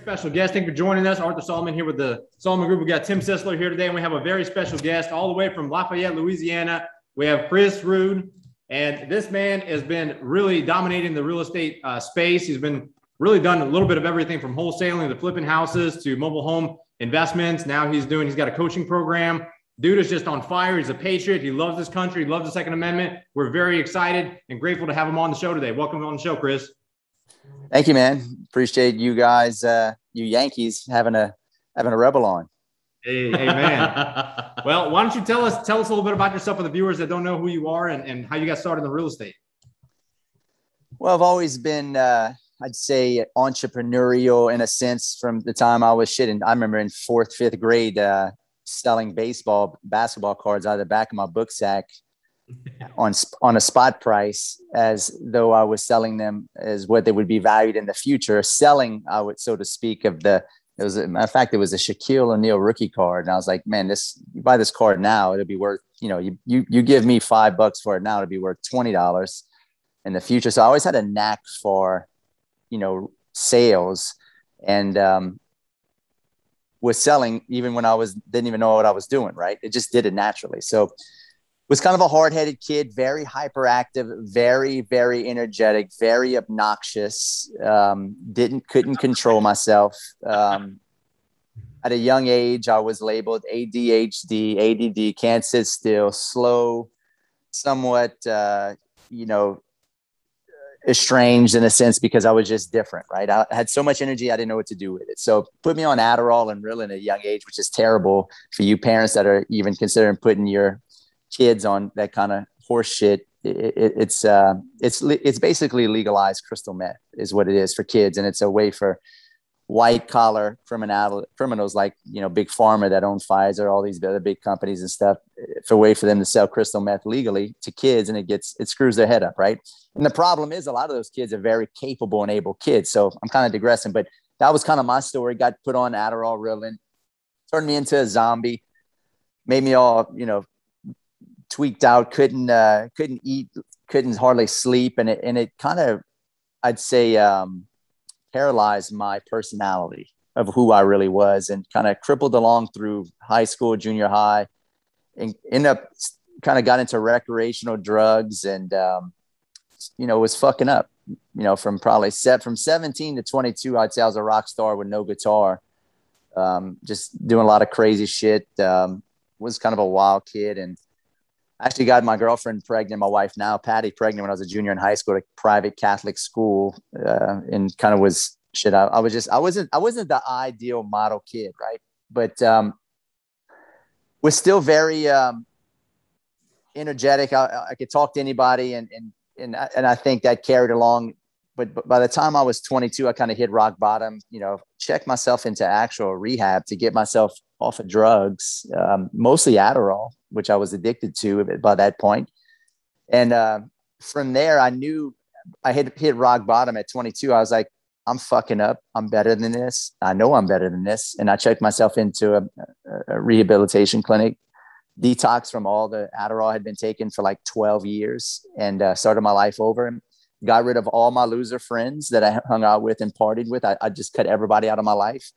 special guest. Thank you for joining us. Arthur Solomon here with the Solomon Group. We got Tim Sisler here today, and we have a very special guest all the way from Lafayette, Louisiana. We have Chris Rood, and this man has been really dominating the real estate uh, space. He's been really done a little bit of everything from wholesaling to flipping houses to mobile home investments. Now he's doing, he's got a coaching program. Dude is just on fire. He's a patriot. He loves this country. He loves the Second Amendment. We're very excited and grateful to have him on the show today. Welcome on the show, Chris. Thank you, man. Appreciate you guys, uh, you Yankees having a having a rebel on. Hey, hey man. well, why don't you tell us tell us a little bit about yourself for the viewers that don't know who you are and, and how you got started in the real estate? Well, I've always been uh, I'd say entrepreneurial in a sense from the time I was shitting. I remember in fourth, fifth grade uh, selling baseball, basketball cards out of the back of my book sack on on a spot price as though I was selling them as what they would be valued in the future. Selling, I would so to speak, of the it was a matter of fact, it was a Shaquille O'Neal rookie card, and I was like, man, this you buy this card now, it'll be worth you know you you you give me five bucks for it now, it'll be worth twenty dollars in the future. So I always had a knack for you know sales and um, was selling even when I was didn't even know what I was doing. Right, it just did it naturally. So was kind of a hard-headed kid, very hyperactive, very very energetic, very obnoxious. Um, didn't couldn't control myself. Um, at a young age, I was labeled ADHD, ADD, can't sit still, slow, somewhat, uh, you know, estranged in a sense because I was just different, right? I had so much energy, I didn't know what to do with it. So put me on Adderall and Ritalin at a young age, which is terrible for you parents that are even considering putting your kids on that kind of horse shit. It, it, it's uh, it's it's basically legalized crystal meth is what it is for kids, and it's a way for white collar criminal criminals like you know big pharma that own Pfizer, all these other big companies and stuff, for a way for them to sell crystal meth legally to kids, and it gets it screws their head up, right? And the problem is a lot of those kids are very capable and able kids. So I'm kind of digressing, but that was kind of my story. Got put on Adderall, Ritalin, turned me into a zombie, made me all you know tweaked out, couldn't uh, couldn't eat, couldn't hardly sleep, and it and it kind of, I'd say, um, paralyzed my personality of who I really was, and kind of crippled along through high school, junior high, and end up kind of got into recreational drugs, and um, you know was fucking up. You know, from probably set from 17 to 22, I'd say I was a rock star with no guitar, um, just doing a lot of crazy shit. Um, was kind of a wild kid and I actually got my girlfriend pregnant, my wife now, Patty, pregnant when I was a junior in high school at a private Catholic school, uh, and kind of was shit. I, I, was just, I wasn't, I wasn't the ideal model kid, right? But um, was still very um, energetic. I, I could talk to anybody, and and and I, and I think that carried along. But, but by the time I was 22, I kind of hit rock bottom. You know, checked myself into actual rehab to get myself off of drugs, um, mostly Adderall, which I was addicted to by that point. And uh, from there, I knew I had hit rock bottom at 22. I was like, I'm fucking up. I'm better than this. I know I'm better than this. And I checked myself into a, a rehabilitation clinic, detox from all the Adderall had been taken for like 12 years, and uh, started my life over. And got rid of all my loser friends that I hung out with and partied with. I, I just cut everybody out of my life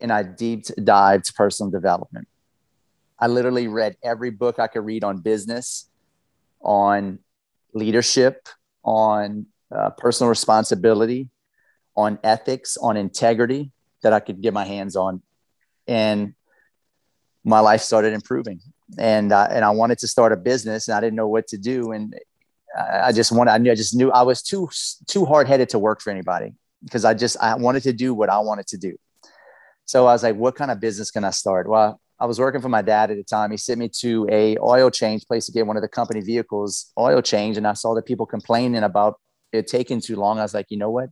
and I deep dived personal development. I literally read every book I could read on business, on leadership, on uh, personal responsibility, on ethics, on integrity that I could get my hands on. And my life started improving. And, uh, and I wanted to start a business and I didn't know what to do. And I just wanted, I knew, I just knew I was too, too hard headed to work for anybody because I just, I wanted to do what I wanted to do. So I was like, what kind of business can I start? Well, I was working for my dad at the time. He sent me to a oil change place to get one of the company vehicles oil change. And I saw the people complaining about it taking too long. I was like, you know what?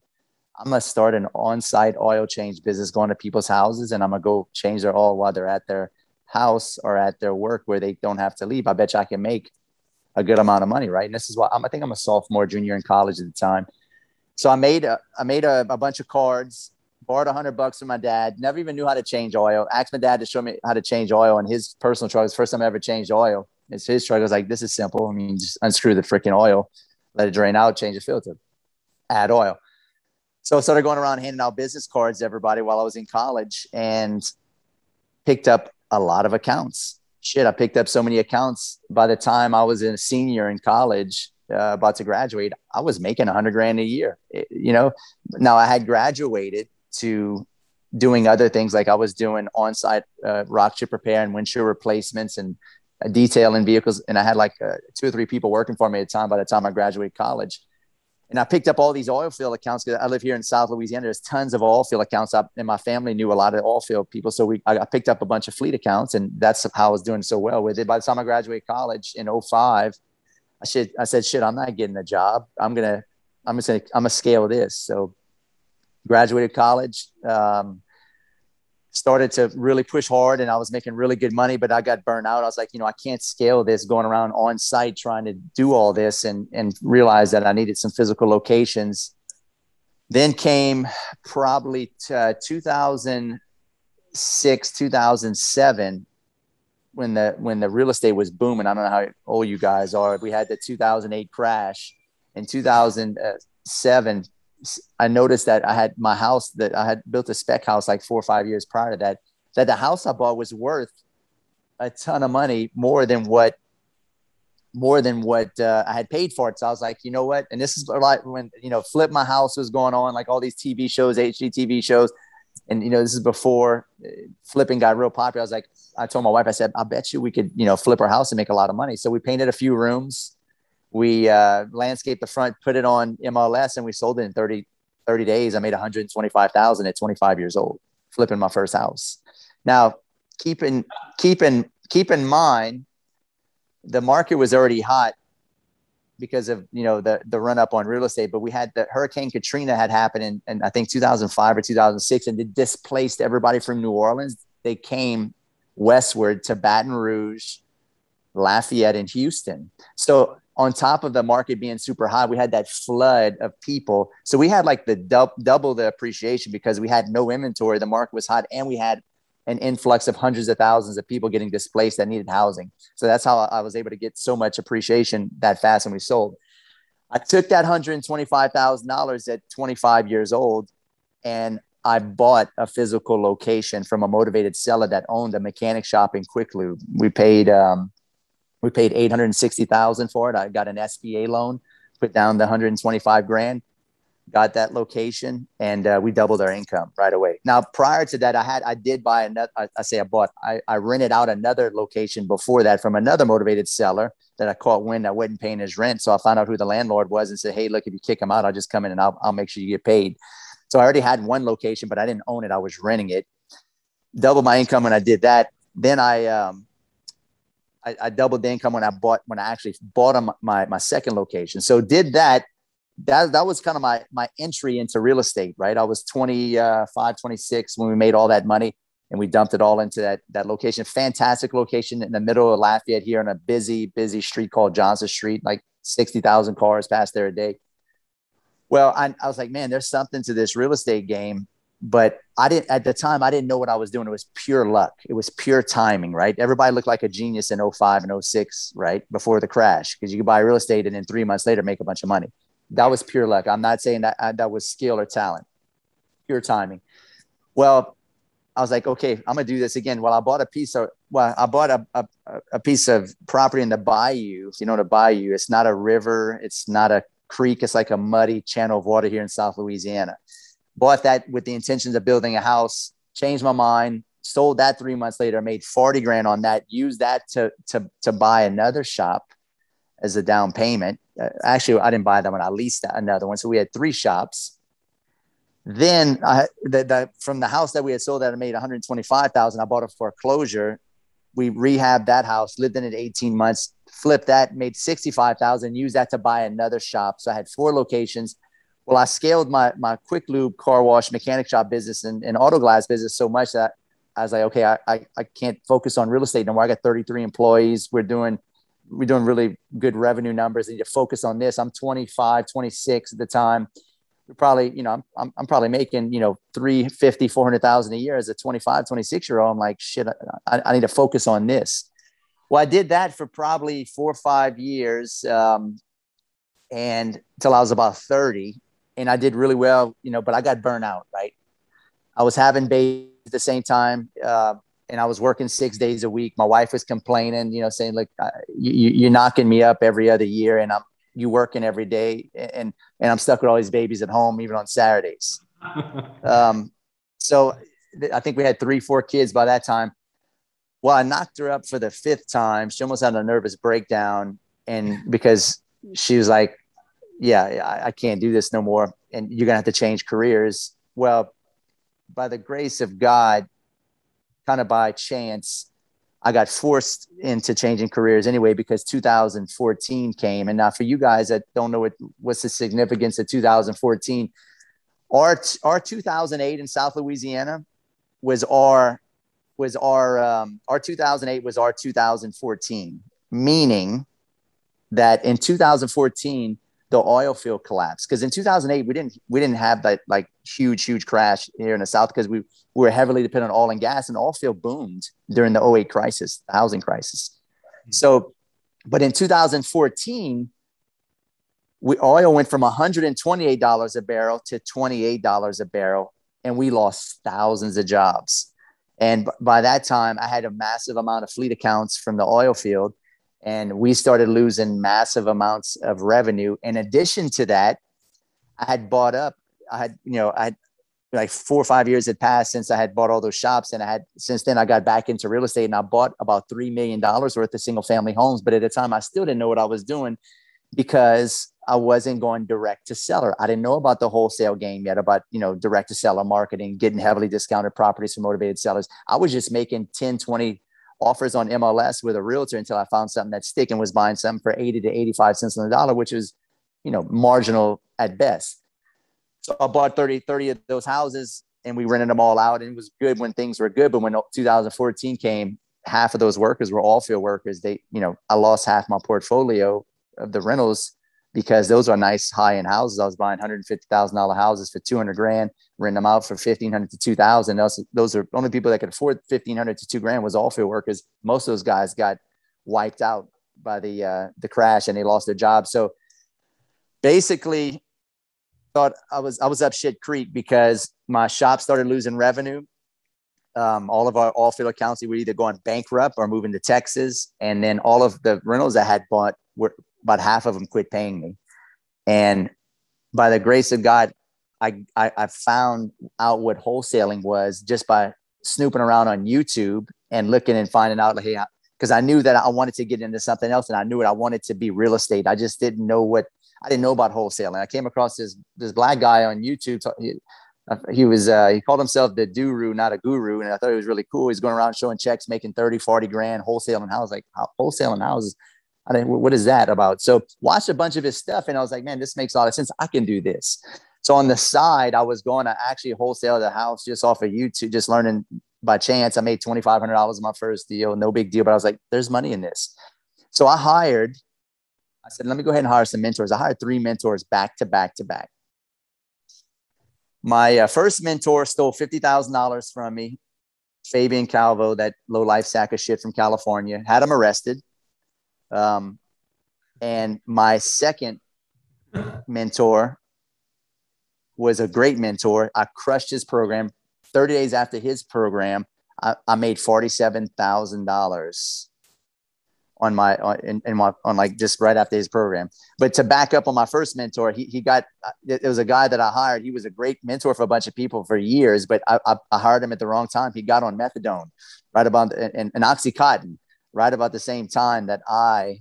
I'm gonna start an on-site oil change business, going to people's houses, and I'm gonna go change their oil while they're at their house or at their work where they don't have to leave. I bet you I can make a good amount of money, right? And this is why I'm, I think I'm a sophomore, junior in college at the time. So I made a, I made a, a bunch of cards borrowed a hundred bucks from my dad. Never even knew how to change oil. Asked my dad to show me how to change oil in his personal truck. It's first time I ever changed oil. It's his truck. I was like, this is simple. I mean, just unscrew the freaking oil, let it drain out, change the filter, add oil. So I started going around handing out business cards to everybody while I was in college and picked up a lot of accounts. Shit, I picked up so many accounts by the time I was a senior in college, uh, about to graduate, I was making a hundred grand a year. It, you know, now I had graduated to doing other things like I was doing on-site uh, rock chip repair and windshield replacements and uh, detailing vehicles, and I had like uh, two or three people working for me at the time. By the time I graduated college, and I picked up all these oil field accounts because I live here in South Louisiana. There's tons of oil field accounts up, and my family knew a lot of oil field people. So we, I picked up a bunch of fleet accounts, and that's how I was doing so well with it. By the time I graduated college in 05, I should, I said, shit, I'm not getting a job. I'm gonna, I'm just gonna, I'm gonna scale this. So graduated college. Um, started to really push hard and I was making really good money, but I got burned out. I was like, you know, I can't scale this going around on site trying to do all this and, and realized that I needed some physical locations. Then came probably uh, 2006, 2007, when the, when the real estate was booming. I don't know how old you guys are. We had the 2008 crash in 2007 I noticed that I had my house that I had built a spec house like four or five years prior to that, that the house I bought was worth a ton of money more than what more than what uh, I had paid for it. So I was like, you know what? And this is like when you know, flip my house was going on, like all these TV shows, HGTV shows, and you know, this is before uh, flipping got real popular. I was like, I told my wife, I said, I bet you we could, you know, flip our house and make a lot of money. So we painted a few rooms we uh, landscaped the front, put it on MLS, and we sold it in 30, 30 days. I made 125,000 at 25 years old, flipping my first house. Now, keep in, keep in, keep in mind, the market was already hot because of you know the the run up on real estate. But we had the Hurricane Katrina had happened in, in I think 2005 or 2006, and it displaced everybody from New Orleans. They came westward to Baton Rouge, Lafayette, and Houston. So on top of the market being super high, we had that flood of people. So we had like the double the appreciation because we had no inventory. The market was hot, and we had an influx of hundreds of thousands of people getting displaced that needed housing. So that's how I was able to get so much appreciation that fast, and we sold. I took that hundred and twenty-five thousand dollars at twenty-five years old, and I bought a physical location from a motivated seller that owned a mechanic shop in Quick Lube. We paid um, we paid 860,000 for it. I got an SBA loan, put down the 125 grand, got that location, and uh, we doubled our income right away. Now, prior to that, I had, I did buy another, I, I say I bought, I, I rented out another location before that from another motivated seller that I caught wind that wasn't paying his rent. So I found out who the landlord was and said, Hey, look, if you kick him out, I'll just come in and I'll, I'll make sure you get paid. So I already had one location, but I didn't own it. I was renting it. Double my income when I did that. Then I, um, I, I, doubled the income when I bought when I actually bought a, my my second location. So did that. That that was kind of my my entry into real estate, right? I was 25, uh, 26 when we made all that money and we dumped it all into that that location. Fantastic location in the middle of Lafayette here on a busy busy street called Johnson Street. Like 60,000 cars pass there a day. Well, I, I was like, man, there's something to this real estate game but I didn't at the time I didn't know what I was doing. It was pure luck. It was pure timing, right? Everybody looked like a genius in 05 and 06, right? Before the crash, because you could buy real estate and then three months later make a bunch of money. That was pure luck. I'm not saying that uh, that was skill or talent, pure timing. Well, I was like, okay, I'm gonna do this again. Well, I bought a piece of well, I bought a, a, a piece of property in the bayou. If you know the bayou, it's not a river, it's not a creek, it's like a muddy channel of water here in South Louisiana bought that with the intentions of building a house, changed my mind, sold that three months later, made 40 grand on that, used that to, to, to buy another shop as a down payment. Uh, actually, I didn't buy that one. I leased another one. So we had three shops. Then I, the, the, from the house that we had sold that I made 125,000, I bought a foreclosure. We rehabbed that house, lived in it 18 months, flipped that, made 65,000, used that to buy another shop. So I had four locations well, I scaled my my quick lube car wash mechanic shop business and, and auto glass business so much that I was like, okay, I, I, I can't focus on real estate no more. I got 33 employees. We're doing we're doing really good revenue numbers. I need to focus on this. I'm 25, 26 at the time. We're probably, you know, I'm, I'm, I'm probably making, you know, 350, 400,000 a year as a 25, 26 year old. I'm like, shit, I, I need to focus on this. Well, I did that for probably four or five years. Um, and until I was about 30 and I did really well, you know, but I got burnt out, right? I was having babies at the same time. Uh, and I was working six days a week. My wife was complaining, you know, saying "Look, uh, you, you're knocking me up every other year and I'm, you working every day and, and I'm stuck with all these babies at home, even on Saturdays. um, so I think we had three, four kids by that time. Well, I knocked her up for the fifth time. She almost had a nervous breakdown. And because she was like, yeah, I, I can't do this no more. And you're going to have to change careers. Well, by the grace of God, kind of by chance, I got forced into changing careers anyway because 2014 came. And now, for you guys that don't know what what's the significance of 2014, our our 2008 in South Louisiana was our was our um, our 2008 was our 2014, meaning that in 2014 the oil field collapsed. Because in 2008 we didn't we didn't have that like huge huge crash here in the south because we, we were heavily dependent on oil and gas and oil field boomed during the 08 crisis the housing crisis. Mm-hmm. So but in 2014 we oil went from $128 a barrel to $28 a barrel and we lost thousands of jobs. And by that time i had a massive amount of fleet accounts from the oil field and we started losing massive amounts of revenue. In addition to that, I had bought up. I had, you know, I had like four or five years had passed since I had bought all those shops, and I had since then I got back into real estate and I bought about three million dollars worth of single family homes. But at the time, I still didn't know what I was doing because I wasn't going direct to seller. I didn't know about the wholesale game yet, about you know direct to seller marketing, getting heavily discounted properties for motivated sellers. I was just making 10, 20 offers on MLS with a realtor until I found something that stick and was buying something for 80 to 85 cents on the dollar, which was, you know, marginal at best. So I bought 30, 30 of those houses and we rented them all out and it was good when things were good. But when 2014 came, half of those workers were all field workers. They, you know, I lost half my portfolio of the rentals because those are nice high end houses. I was buying $150,000 houses for 200 grand, renting them out for 1500 to 2000. Those, those are only people that could afford 1500 to two grand was all field workers. Most of those guys got wiped out by the, uh, the crash and they lost their jobs. So basically thought I was, I was up shit creek because my shop started losing revenue. Um, all of our all field accounts were either going bankrupt or moving to Texas. And then all of the rentals I had bought were about half of them quit paying me. And by the grace of God, I, I, I found out what wholesaling was just by snooping around on YouTube and looking and finding out, like, hey, because I knew that I wanted to get into something else and I knew it. I wanted to be real estate. I just didn't know what I didn't know about wholesaling. I came across this this black guy on YouTube. He, he was uh, he called himself the guru, not a guru, and I thought it was really cool. He's going around showing checks, making 30, 40 grand wholesaling houses. Like wholesaling houses, I mean, what is that about? So watched a bunch of his stuff and I was like, man, this makes a lot of sense. I can do this. So on the side, I was going to actually wholesale the house just off of YouTube, just learning by chance. I made $2,500 in my first deal, no big deal. But I was like, there's money in this. So I hired, I said, let me go ahead and hire some mentors. I hired three mentors back to back to back. My uh, first mentor stole $50,000 from me, Fabian Calvo, that low life sack of shit from California, had him arrested. Um, and my second mentor was a great mentor. I crushed his program. 30 days after his program, I, I made $47,000 on my, on, in, in, my, on like just right after his program. But to back up on my first mentor, he, he got, it was a guy that I hired. He was a great mentor for a bunch of people for years, but I, I, I hired him at the wrong time. He got on methadone right about, and, and Oxycontin right about the same time that I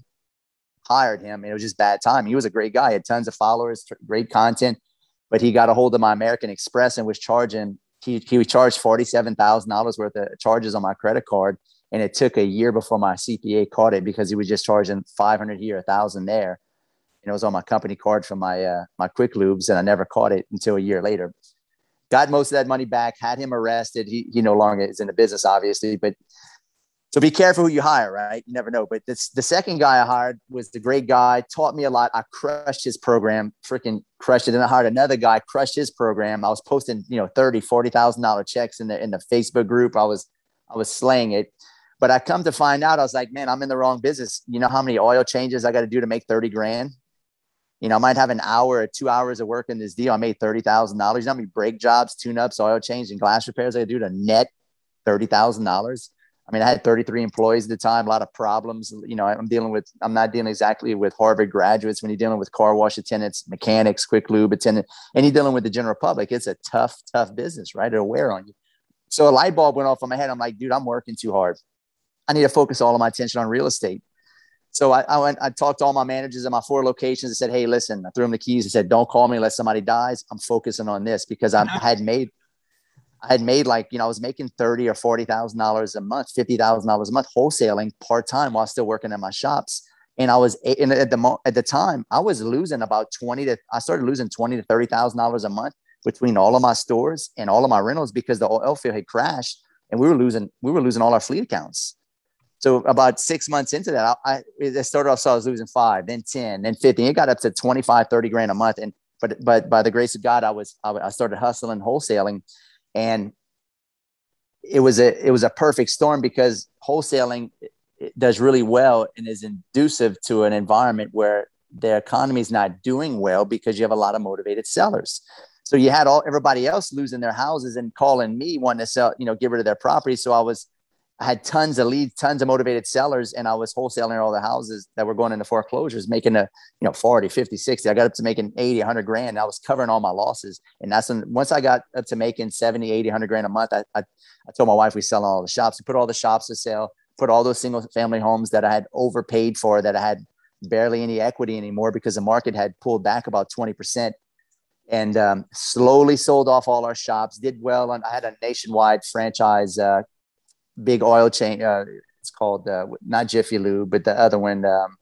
hired him. And it was just bad time. He was a great guy, he had tons of followers, great content, but he got a hold of my American Express and was charging. He, he charged $47,000 worth of charges on my credit card. And it took a year before my CPA caught it because he was just charging 500 here, a thousand there. And it was on my company card from my, uh, my quick lubes. And I never caught it until a year later. Got most of that money back, had him arrested. He, he no longer is in the business, obviously, but so be careful who you hire, right? You never know. But this, the second guy I hired was the great guy, taught me a lot. I crushed his program, freaking crushed it. And I hired another guy, crushed his program. I was posting, you know, 30, $40,000 checks in the, in the Facebook group. I was, I was slaying it. But I come to find out, I was like, man, I'm in the wrong business. You know how many oil changes I got to do to make 30 grand? You know, I might have an hour or two hours of work in this deal. I made thirty thousand dollars. You know how many brake jobs, tune ups, oil change, and glass repairs I do to net thirty thousand dollars. I mean, I had 33 employees at the time, a lot of problems. You know, I'm dealing with, I'm not dealing exactly with Harvard graduates when you're dealing with car wash attendants, mechanics, quick lube attendant, and you're dealing with the general public. It's a tough, tough business, right? It'll wear on you. So a light bulb went off in my head. I'm like, dude, I'm working too hard. I need to focus all of my attention on real estate. So I, I went, I talked to all my managers in my four locations. I said, Hey, listen, I threw them the keys. I said, don't call me unless somebody dies. I'm focusing on this because I had made, I had made like, you know, I was making 30 or $40,000 a month, $50,000 a month wholesaling part time while still working in my shops. And I was in at the, at the time I was losing about 20 to, I started losing 20 to $30,000 a month between all of my stores and all of my rentals because the oil field had crashed and we were losing, we were losing all our fleet accounts. So about six months into that, I, I started off, so I was losing five, then 10, then 15. It got up to 25, 30 grand a month. And, but, but by the grace of God, I was, I started hustling, wholesaling and it was a, it was a perfect storm because wholesaling does really well and is inducive to an environment where the economy is not doing well because you have a lot of motivated sellers. So you had all everybody else losing their houses and calling me wanting to sell, you know, get rid of their property. So I was I had tons of leads, tons of motivated sellers, and I was wholesaling all the houses that were going into foreclosures, making a, you know, 40, 50, 60. I got up to making 80, 100 grand. I was covering all my losses. And that's when, once I got up to making 70, 80, 100 grand a month, I, I, I told my wife we sell all the shops. We put all the shops to sale, put all those single family homes that I had overpaid for, that I had barely any equity anymore because the market had pulled back about 20% and um, slowly sold off all our shops. Did well, and I had a nationwide franchise uh, big oil chain. Uh, it's called uh, not Jiffy Lube, but the other one. Um,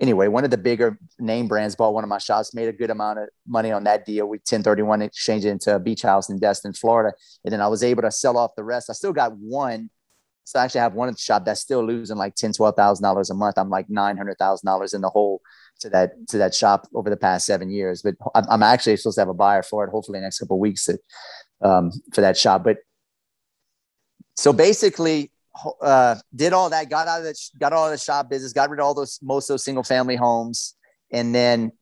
anyway, one of the bigger name brands bought one of my shops, made a good amount of money on that deal. We 1031 exchanged it into a beach house in Destin, Florida. And then I was able to sell off the rest. I still got one. So I actually have one shop that's still losing like ten, twelve thousand dollars a month. I'm like nine hundred thousand dollars in the hole to that to that shop over the past seven years. But I'm, actually supposed to have a buyer for it, hopefully next couple weeks to, um, for that shop. But so basically uh, did all that, got out of the, got all of the shop business, got rid of all those, most of those single family homes. And then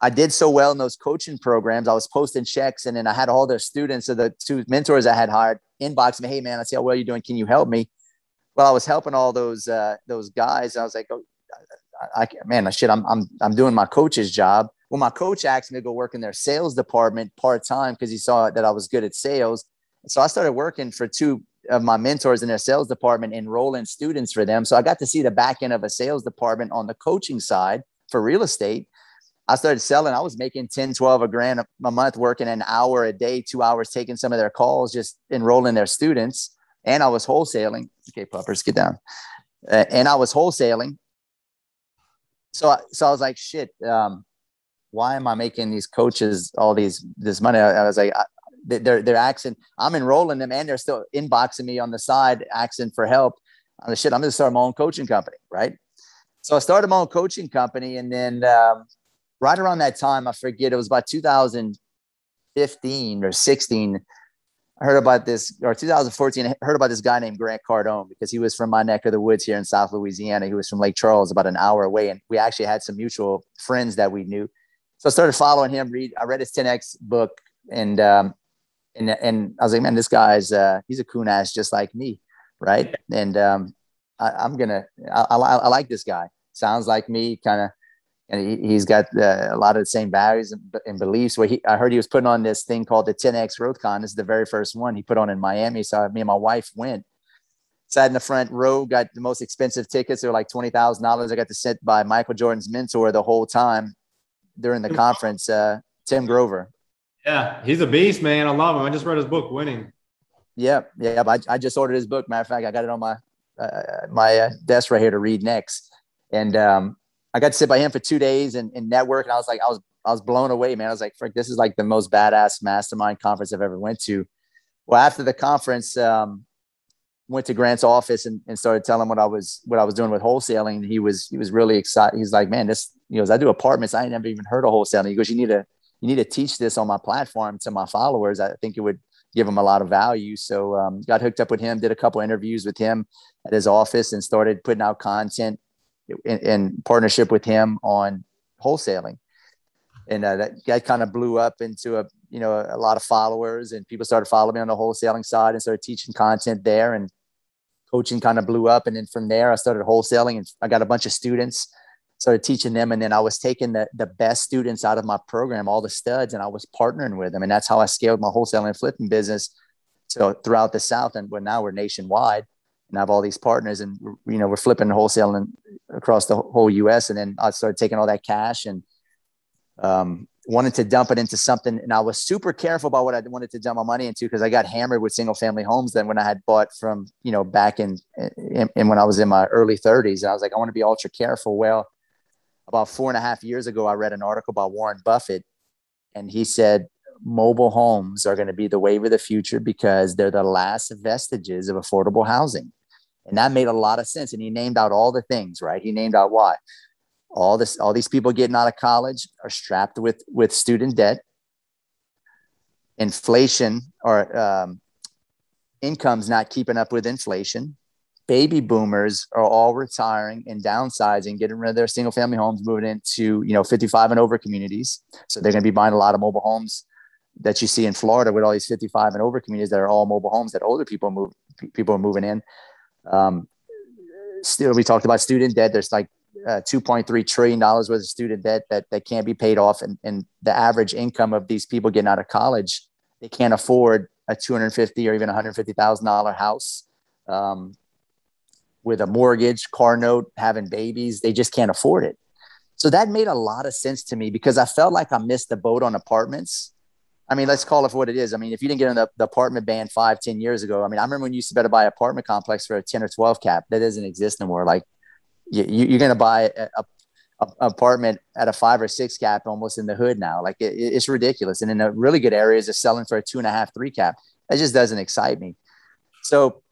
I did so well in those coaching programs. I was posting checks and then I had all the students of the two mentors I had hired inbox me. Hey man, I see how well you're doing. Can you help me? Well, I was helping all those, uh, those guys. I was like, oh, I, I, man, shit, I'm, I'm, I'm doing my coach's job. Well, my coach asked me to go work in their sales department part-time because he saw that I was good at sales. So I started working for two of my mentors in their sales department, enrolling students for them. So I got to see the back end of a sales department on the coaching side for real estate. I started selling. I was making 10, 12 a grand a month, working an hour a day, two hours, taking some of their calls, just enrolling their students. And I was wholesaling. Okay, puppers, get down. Uh, and I was wholesaling. So, I, so I was like, shit, um, why am I making these coaches all these this money? I, I was like, I, they're they're asking. I'm enrolling them, and they're still inboxing me on the side, asking for help. On the shit, I'm to start my own coaching company, right? So I started my own coaching company, and then um, right around that time, I forget it was about 2015 or 16. I heard about this, or 2014. I heard about this guy named Grant Cardone because he was from my neck of the woods here in South Louisiana. He was from Lake Charles, about an hour away, and we actually had some mutual friends that we knew. So I started following him. Read, I read his 10x book, and um, and and I was like, man, this guy's uh, he's a coon ass just like me, right? And um, I, am gonna I, I, I, like this guy. Sounds like me, kind of. And he, has got uh, a lot of the same values and, and, beliefs. Where he, I heard he was putting on this thing called the 10x Growth Con. This is the very first one he put on in Miami. So me and my wife went. Sat in the front row, got the most expensive tickets. They were like twenty thousand dollars. I got to sit by Michael Jordan's mentor the whole time during the conference, uh, Tim Grover. Yeah, he's a beast, man. I love him. I just read his book, Winning. Yeah, yeah. I, I just ordered his book. Matter of fact, I got it on my uh, my uh, desk right here to read next. And um, I got to sit by him for two days and, and network. And I was like, I was I was blown away, man. I was like, frick, this is like the most badass mastermind conference I've ever went to. Well, after the conference, um, went to Grant's office and, and started telling him what I was what I was doing with wholesaling. He was he was really excited. He's like, man, this he goes, I do apartments. I ain't never even heard of wholesaling. He goes, you need to you need to teach this on my platform to my followers. I think it would give them a lot of value. So um, got hooked up with him, did a couple interviews with him at his office, and started putting out content in, in partnership with him on wholesaling. and uh, that, that kind of blew up into a you know a, lot of followers and people started following me on the wholesaling side and started teaching content there and coaching kind of blew up and then from there i started wholesaling and i got a bunch of students started teaching them and then i was taking the, the best students out of my program all the studs and i was partnering with them and that's how i scaled my wholesaling and flipping business so throughout the south and well, now we're nationwide and I have all these partners and you know we're flipping wholesaling across the whole us and then i started taking all that cash and um, wanted to dump it into something. And I was super careful about what I wanted to dump my money into because I got hammered with single family homes then when I had bought from, you know, back in, in, when I was in my early 30s. And I was like, I want to be ultra careful. Well, about four and a half years ago, I read an article by Warren Buffett and he said, mobile homes are going to be the wave of the future because they're the last vestiges of affordable housing. And that made a lot of sense. And he named out all the things, right? He named out why. all this all these people getting out of college are strapped with with student debt inflation or um, incomes not keeping up with inflation baby boomers are all retiring and downsizing getting rid of their single family homes moving into you know 55 and over communities. So they're going to be buying a lot of mobile homes that you see in florida with all these 55 and over communities that are all mobile homes that older people move people are moving in. Um, still we talked about student debt. There's like uh, 2.3 trillion dollars worth of student debt that, that can't be paid off. And, and the average income of these people getting out of college they can't afford a 250 or even 150 thousand dollar house. Um, with a mortgage car note having babies they just can't afford it so that made a lot of sense to me because i felt like i missed the boat on apartments I mean, let's call it for what it is. I mean, if you didn't get in the, the apartment ban five, 10 years ago, I mean, I remember when you used to better buy apartment complex for a 10 or 12 cap. That doesn't exist anymore. Like you, are going to buy a, a, a, apartment at a five or six cap almost in the hood now. Like it, it's ridiculous. And in the really good areas, it's selling for a two and a half, three cap. That just doesn't excite me. So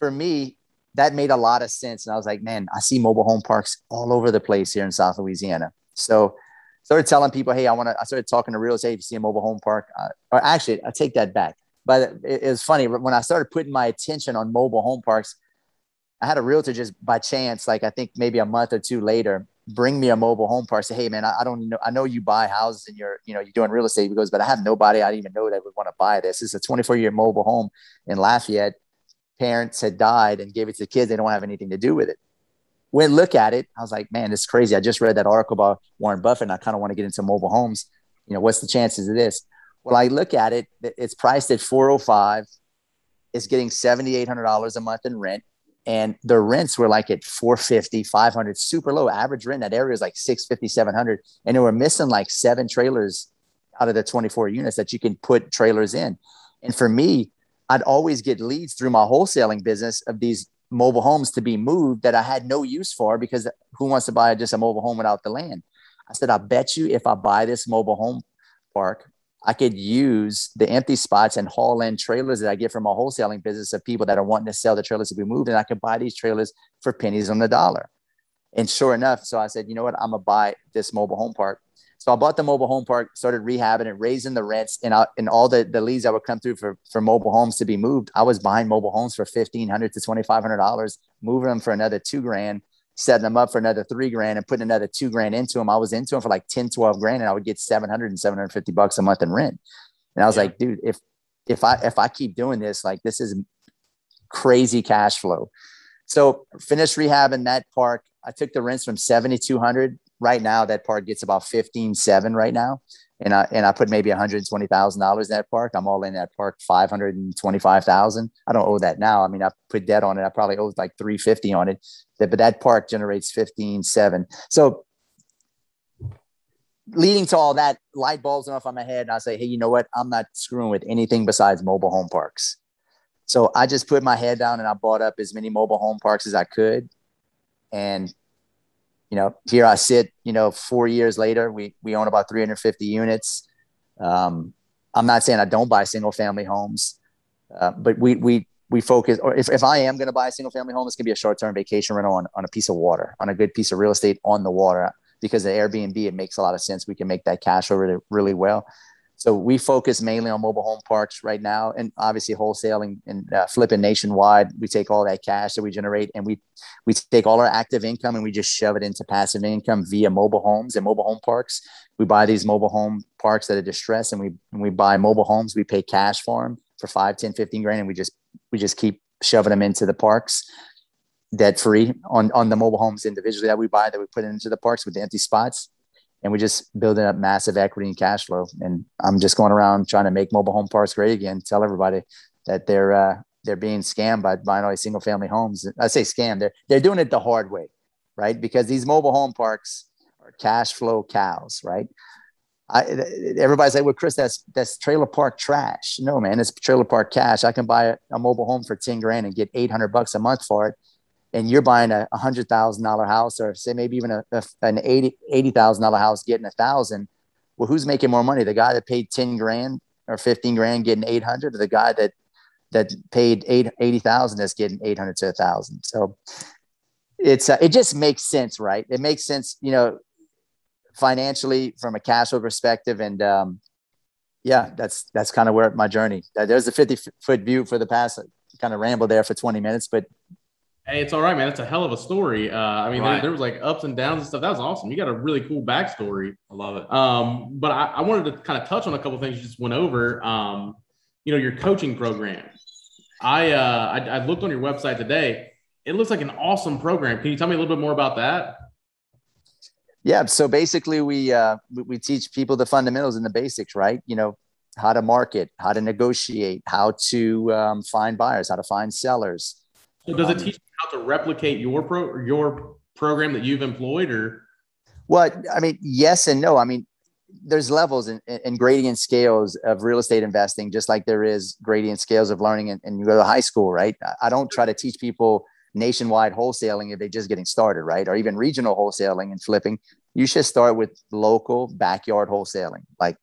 for me, that made a lot of sense. And I was like, man, I see mobile home parks all over the place here in South Louisiana. So started telling people, hey, I want to. I started talking to real estate. If you see a mobile home park, uh, or actually, I take that back. But it, it was funny when I started putting my attention on mobile home parks. I had a realtor just by chance, like I think maybe a month or two later, bring me a mobile home park. Say, hey man, I, don't know. I know you buy houses and you're, you know, you're doing real estate. He goes, but I have nobody I didn't even know that would want to buy this. It's a 24 year mobile home in Lafayette. Parents had died and gave it to the kids. They don't have anything to do with it. When look at it, I was like, man, it's crazy. I just read that article about Warren Buffett and I kind of want to get into mobile homes. You know, what's the chances of this? Well, I look at it, it's priced at 405. It's getting $7,800 a month in rent and the rents were like at 450 500 super low average rent that area is like 650 700 and they were missing like seven trailers out of the 24 units that you can put trailers in and for me i'd always get leads through my wholesaling business of these mobile homes to be moved that i had no use for because who wants to buy just a mobile home without the land i said i bet you if i buy this mobile home park I could use the empty spots and haul in trailers that I get from my wholesaling business of people that are wanting to sell the trailers to be moved. And I could buy these trailers for pennies on the dollar. And sure enough, so I said, you know what? I'm gonna buy this mobile home park. So I bought the mobile home park, started rehabbing it, raising the rents, and I, and all the, the leads that would come through for, for mobile homes to be moved. I was buying mobile homes for fifteen hundred to twenty five hundred dollars, moving them for another two grand, setting them up for another three grand and putting another two grand into them. I was into them for like 10, 12 grand and I would get 700 and 750 bucks a month in rent. And I was yeah. like, dude, if, if I, if I keep doing this, like this is crazy cash flow. So finished rehabbing that park. I took the rents from 7,200 right now. That park gets about 15, seven right now and I and I put maybe one hundred twenty thousand dollars in that park. I'm all in that park five hundred and twenty five thousand. I don't owe that now. I mean, I put debt on it. I probably owe like three fifty on it. But that park generates fifteen seven. So leading to all that, light bulbs off on my head, and I say, hey, you know what? I'm not screwing with anything besides mobile home parks. So I just put my head down and I bought up as many mobile home parks as I could, and you know, here I sit, you know, four years later, we, we own about 350 units. Um, I'm not saying I don't buy single family homes, uh, but we, we, we focus, or if, if I am going to buy a single family home, it's going to be a short-term vacation rental on, on a piece of water, on a good piece of real estate on the water, because the Airbnb, it makes a lot of sense. We can make that cash over really well. So we focus mainly on mobile home parks right now, and obviously wholesaling and uh, flipping nationwide. We take all that cash that we generate, and we we take all our active income and we just shove it into passive income via mobile homes and mobile home parks. We buy these mobile home parks that are distressed, and we and we buy mobile homes. We pay cash for them for 5, 10, 15 grand, and we just we just keep shoving them into the parks debt free on on the mobile homes individually that we buy that we put into the parks with the empty spots and we're just building up massive equity and cash flow. And I'm just going around trying to make mobile home parks great again. Tell everybody that they're uh, they're being scammed by buying all these single family homes. I say scam. They're they're doing it the hard way, right? Because these mobile home parks are cash flow cows, right? I, everybody's like, well, Chris, that's that's trailer park trash. No, man, it's trailer park cash. I can buy a, a mobile home for 10 grand and get 800 bucks a month for it and you're buying a hundred thousand dollar house or say maybe even a, a an eighty eighty thousand dollar house getting a thousand well who's making more money? The guy that paid 10 grand or 15 grand getting 800 or the guy that that paid eight, 80,000 that's getting 800 to a thousand. So it's uh, it just makes sense right? It makes sense you know financially from a cash flow perspective and um yeah that's that's kind of where my journey there's a 50 foot view for the past kind of ramble there for 20 minutes but Hey, it's all right, man. It's a hell of a story. Uh, I mean, right. there, there, was like ups and downs and stuff. That was awesome. You got a really cool backstory. I love it. Um, but I, I, wanted to kind of touch on a couple things you just went over. Um, you know, your coaching program. I, uh, I, I looked on your website today. It looks like an awesome program. Can you tell me a little bit more about that? Yeah. So basically, we uh, we teach people the fundamentals and the basics, right? You know, how to market, how to negotiate, how to um, find buyers, how to find sellers. So does it um, teach how to replicate your pro your program that you've employed or? Well i mean yes and no. I mean there's levels and, and gradient scales of real estate investing just like there is gradient scales of learning and, and you go to high school right? I don't try to teach people nationwide wholesaling if they're just getting started right? Or even regional wholesaling and flipping. You should start with local backyard wholesaling like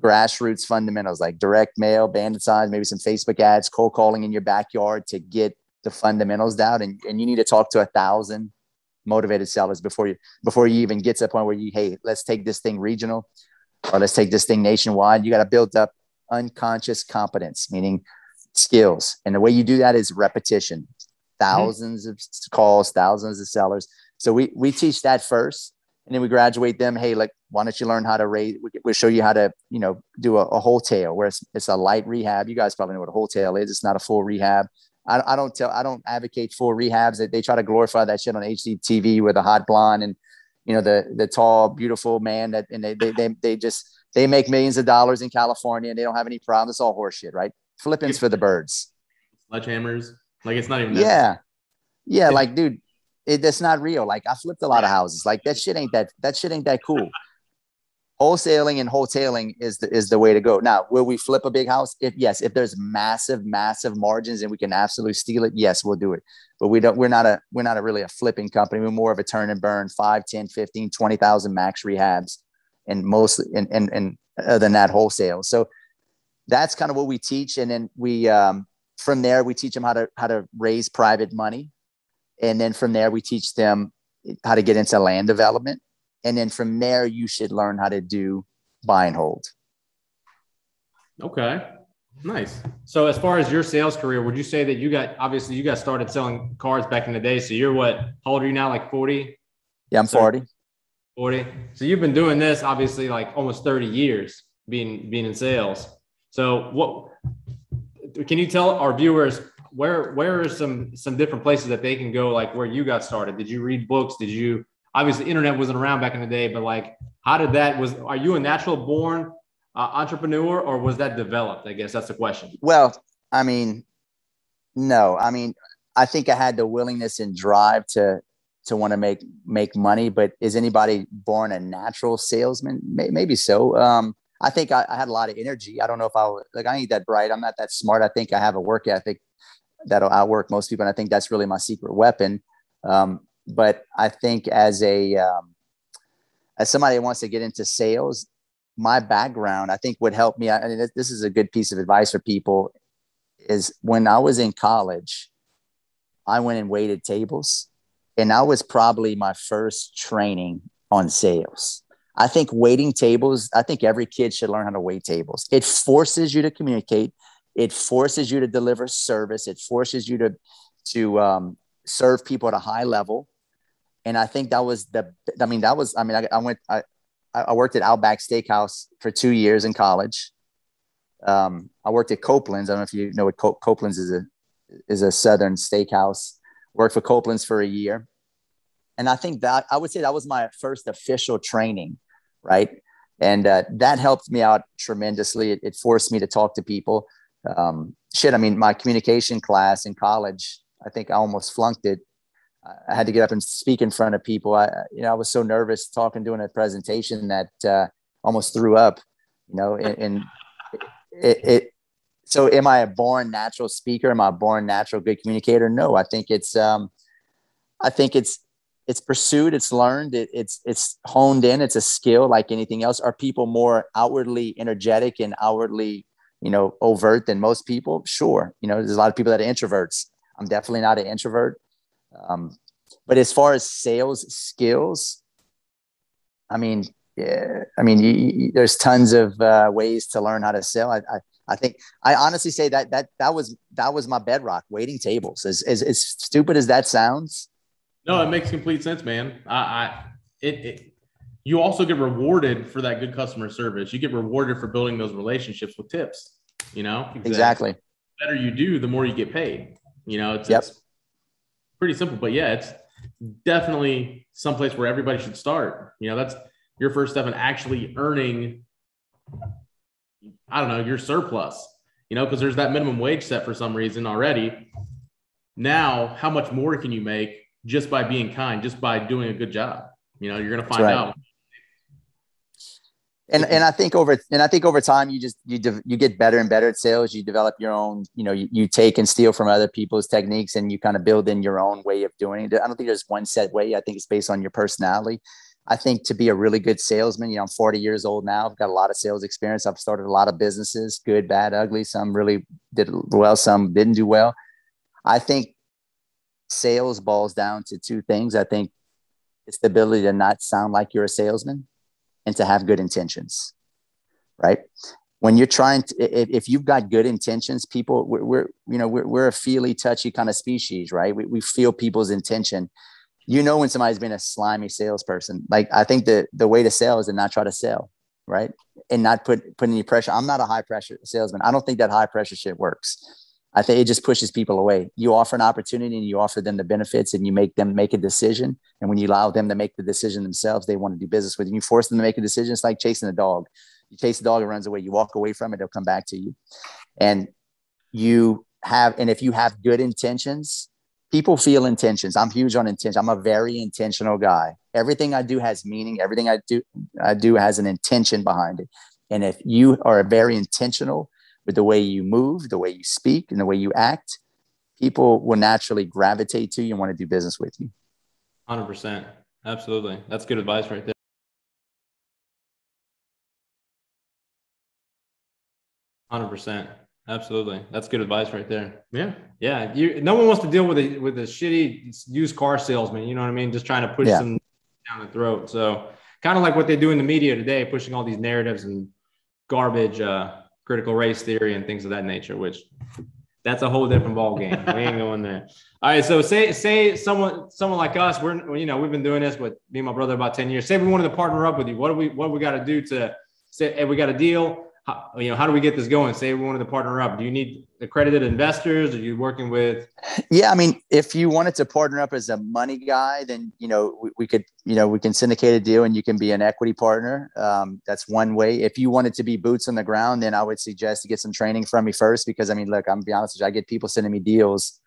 grassroots fundamentals like direct mail bandit signs maybe some facebook ads cold calling in your backyard to get the fundamentals down and, and you need to talk to a thousand motivated sellers before you before you even get to the point where you hey let's take this thing regional or let's take this thing nationwide. You got to build up unconscious competence meaning skills. And the way you do that is repetition. 1000s mm-hmm. of calls thousands of sellers. So we we teach that first and then we graduate them hey like why don't you learn how to raise we'll show you how to you know do a, a wholesale where it's, it's a light rehab. You guys probably know what a wholesale is. It's not a full rehab I, I don't tell, I don't advocate full rehabs. They, they try to glorify that shit on HGTV with a hot blonde and, you know, the, the tall, beautiful man that, and they, they, they, they just, they make millions of dollars in California and they don't have any problems. It's all horseshit, right? Flippins for the birds. Sledgehammers. Like it's not even. Yeah. Yeah. Like, dude, it, that's not real. Like I flipped a lot of houses. Like that shit ain't that, that shit ain't that cool wholesaling and wholesaling is the, is the way to go. Now, will we flip a big house? If yes, if there's massive, massive margins and we can absolutely steal it, yes, we'll do it. But we don't, we're not a, we're not a really a flipping company. We're more of a turn and burn 5, 10, 15, 20,000 max rehabs and mostly, and, and, and other than that wholesale. So that's kind of what we teach. And then we, um, from there, we teach them how to, how to raise private money. And then from there, we teach them how to get into land development and then from there you should learn how to do buy and hold. Okay. Nice. So as far as your sales career would you say that you got obviously you got started selling cars back in the day. So you're what how old are you now like 40 yeah i'm 40 40 so you've been doing this obviously like almost 30 years being being in sales. So what can you tell our viewers where where are some some different places that they can go like where you got started? Did you read books? Did you obviously internet wasn't around back in the day, but like, how did that was, are you a natural born uh, entrepreneur or was that developed? I guess that's the question. Well, I mean, no, I mean, I think I had the willingness and drive to, to want to make, make money, but is anybody born a natural salesman? Maybe so. Um, I think I, I, had a lot of energy. I don't know if I like I ain't that bright. I'm not that smart. I think I have a work ethic that'll outwork most people. And I think that's really my secret weapon. Um, but I think as a um, as somebody wants to get into sales, my background I think would help me. I mean, this is a good piece of advice for people. Is when I was in college, I went and waited tables, and that was probably my first training on sales. I think waiting tables, I think every kid should learn how to wait tables. It forces you to communicate. It forces you to deliver service. It forces you to, to um, serve people at a high level. And I think that was the, I mean, that was, I mean, I, I went, I, I worked at Outback Steakhouse for two years in college. Um, I worked at Copeland's. I don't know if you know what Copeland's is a, is a Southern steakhouse. Worked for Copeland's for a year. And I think that I would say that was my first official training, right? And uh, that helped me out tremendously. It, it, forced me to talk to people. Um, shit, I mean, my communication class in college, I think I almost flunked it. I had to get up and speak in front of people. I, you know, I was so nervous talking, doing a presentation that uh, almost threw up. You know, and, and it, it, So, am I a born natural speaker? Am I a born natural good communicator? No, I think it's. Um, I think it's it's pursued, it's learned, it, it's it's honed in, it's a skill like anything else. Are people more outwardly energetic and outwardly, you know, overt than most people? Sure. You know, there's a lot of people that are introverts. I'm definitely not an introvert. Um, but as far as sales skills, I mean, yeah, I mean, you, you, there's tons of uh, ways to learn how to sell. I, I, I, think I honestly say that that that was that was my bedrock. Waiting tables, as as, as stupid as that sounds, no, it makes complete sense, man. I, I it, it you also get rewarded for that good customer service. You get rewarded for building those relationships with tips. You know, exactly. The better you do, the more you get paid. You know, it's, yep. it's pretty simple, but yeah, it's definitely someplace where everybody should start. You know, that's your first step in actually earning. I don't know your surplus. You know, because there's that minimum wage set for some reason already. Now, how much more can you make just by being kind, just by doing a good job. You know, you're going to find right. out. And, and I think over and I think over time you just you de- you get better and better at sales. You develop your own you know you, you take and steal from other people's techniques and you kind of build in your own way of doing it. I don't think there's one set way. I think it's based on your personality. I think to be a really good salesman, you know, I'm 40 years old now. I've got a lot of sales experience. I've started a lot of businesses, good, bad, ugly. Some really did well, some didn't do well. I think sales boils down to two things. I think it's the ability to not sound like you're a salesman and to have good intentions, right? When you're trying to, if, if you've got good intentions, people, we're, we're you know, we're, we're a feely, touchy kind of species, right? We, we feel people's intention. You know, when somebody's been a slimy salesperson, like I think the, the way to sell is to not try to sell, right? And not put, put any pressure. I'm not a high pressure salesman. I don't think that high pressure shit works I think it just pushes people away. You offer an opportunity and you offer them the benefits and you make them make a decision. And when you allow them to make the decision themselves, they want to do business with you. You force them to make a decision. It's like chasing a dog. You chase a dog, it runs away. You walk away from it, it'll come back to you. And you have, and if you have good intentions, people feel intentions. I'm huge on intention. I'm a very intentional guy. Everything I do has meaning. Everything I do, I do has an intention behind it. And if you are very intentional, with the way you move, the way you speak, and the way you act, people will naturally gravitate to you and want to do business with you. 100%. Absolutely. That's good advice right there. Hundred percent, absolutely. That's good advice right there. Yeah, yeah. You, no one wants to deal with a with a shitty used car salesman. You know what I mean? Just trying to push yeah. them down the throat. So kind of like what they do in the media today, pushing all these narratives and garbage. Uh, critical race theory and things of that nature, which that's a whole different ball game. we ain't going there. All right. So say say someone someone like us, we're you know we've been doing this with me and my brother about ten years. Say we wanted to partner up with you. What do we what do we got to do to say if we got a deal? How, you know, how do we get this going? Say we wanted to partner up. Do you need accredited investors? Are you working with? Yeah, I mean, if you wanted to partner up as a money guy, then you know we, we could, you know, we can syndicate a deal and you can be an equity partner. Um, that's one way. If you wanted to be boots on the ground, then I would suggest to get some training from me first because I mean, look, I'm be honest with you, I get people sending me deals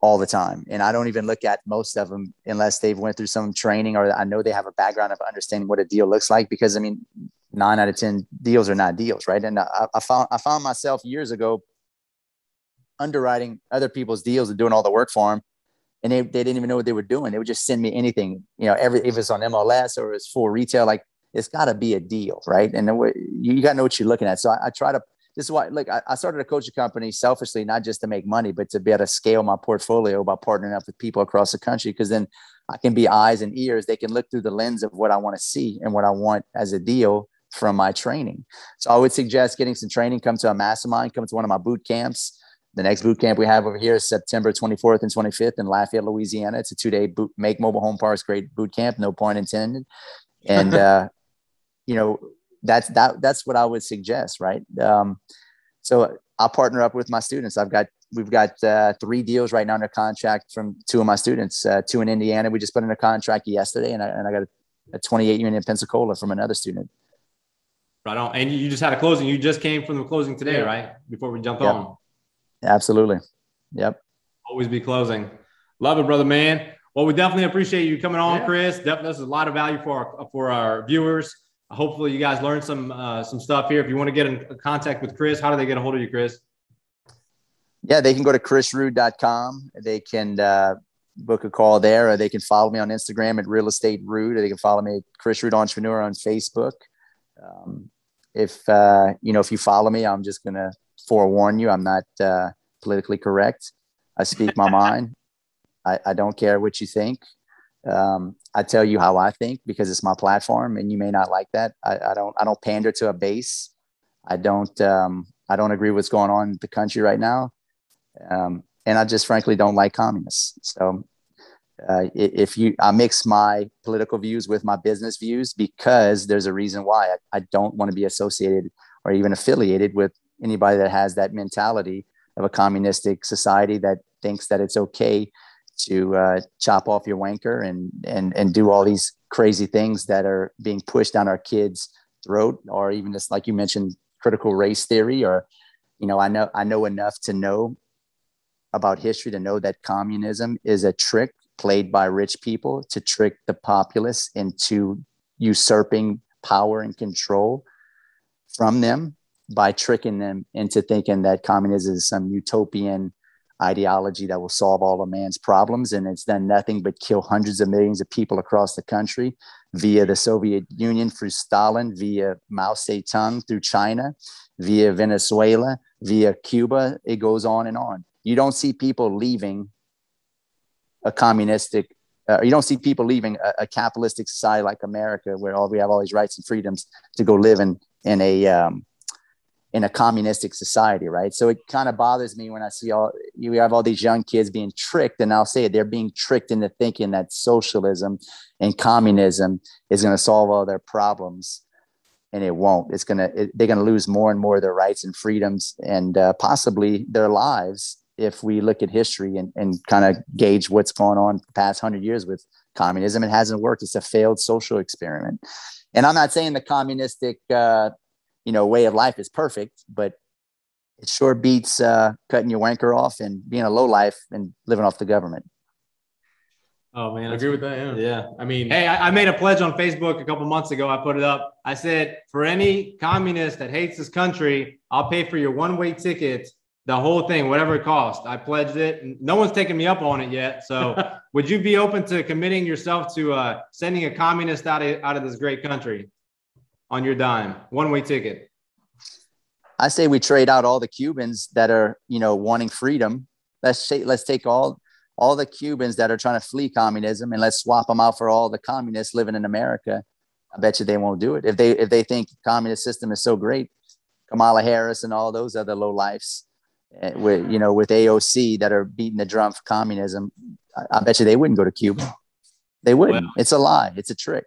all the time and i don't even look at most of them unless they've went through some training or i know they have a background of understanding what a deal looks like because i mean nine out of ten deals are not deals right? And I, I found i found myself years ago underwriting other people's deals and doing all the work for them and they, they didn't even know what they were doing. They would just send me anything you know every if it's on mls or it's full retail like it's got to be a deal right? And you, got to know what you're looking at. So I, I try to this is why like I, I, started a coaching company selfishly not just to make money but to be able to scale my portfolio by partnering up with people across the country because then I can be eyes and ears. They can look through the lens of what I want to see and what I want as a deal from my training. So I would suggest getting some training, come to a mastermind, come to one of my boot camps. The next boot camp we have over here is September 24th and 25th in Lafayette, Louisiana. It's a two day boot, make mobile home parks great boot camp, no point intended. And, uh, you know, that's, that, that's what I would suggest. Right. Um, so I'll partner up with my students. I've got, we've got uh, three deals right now under contract from two of my students, uh, two in Indiana. We just put in a contract yesterday and I, and I got a, a 28 unit in Pensacola from another student. Right on. And you just had a closing. You just came from the closing today, yeah. right? Before we jump yep. on. Absolutely. Yep. Always be closing. Love it, brother, man. Well, we definitely appreciate you coming on, yeah. Chris. Definitely, this is a lot of value for our, for our viewers. Hopefully, you guys learned some uh, some stuff here. If you want to get in contact with Chris, how do they get a hold of you, Chris? Yeah, they can go to chrisrood.com. They can uh, book a call there, or they can follow me on Instagram at Real Estate Rood, or they can follow me at Chris Rood Entrepreneur on Facebook. Um, if uh, you know, if you follow me, I'm just gonna forewarn you. I'm not uh, politically correct. I speak my mind. I, I, don't care what you think. Um, I tell you how I think because it's my platform, and you may not like that. I, I don't. I don't pander to a base. I don't. Um, I don't agree with what's going on in the country right now, um, and I just frankly don't like communists. So uh, if you i mix my political views with my business views because there's a reason why. I, I, don't want to be associated or even affiliated with anybody that has that mentality of a communistic society that thinks that it's okay to uh, chop off your wanker and and and do all these crazy things that are being pushed down our kids throat or even just like you mentioned critical race theory or you know i know i know enough to know about history to know that communism is a trick played by rich people to trick the populace into usurping power and control from them by tricking them into thinking that communism is some utopian ideology that will solve all of man's problems. And it's done nothing but kill hundreds of millions of people across the country via the Soviet Union through Stalin, via Mao Zedong through China, via Venezuela, via Cuba. It goes on and on. You don't see people leaving a communistic uh, you don't see people leaving a, a, capitalistic society like America, where all we have all these rights and freedoms to go live in in a um, in a communistic society, right? So it kind of bothers me when I see all you have all these young kids being tricked, and I'll say it, they're being tricked into thinking that socialism and communism is going to solve all their problems, and it won't. It's gonna they're going to lose more and more of their rights and freedoms, and uh, possibly their lives if we look at history and, and kind of gauge what's going on the past hundred years with communism, it hasn't worked. It's a failed social experiment. And I'm not saying the communistic, uh, you know, way of life is perfect, but it sure beats uh, cutting your wanker off and being a low life and living off the government. Oh man, I agree with that. Yeah. yeah. I mean, hey, I, I, made a pledge on Facebook a couple months ago. I put it up. I said, for any communist that hates this country, I'll pay for your one-way ticket the whole thing, whatever it cost. I pledged it. No one's taken me up on it yet. So, would you be open to committing yourself to uh, sending a communist out of, out of this great country on your dime, one way ticket? I say we trade out all the Cubans that are, you know, wanting freedom. Let's say, let's take all all the Cubans that are trying to flee communism and let's swap them out for all the communists living in America. I bet you they won't do it if they if they think the communist system is so great. Kamala Harris and all those other low lives Eh, Eh, with you know with AOC that are beating the drum for communism, I, I bet you they wouldn't go to Cuba. They wouldn't. Well, it's a lie. It's a trick.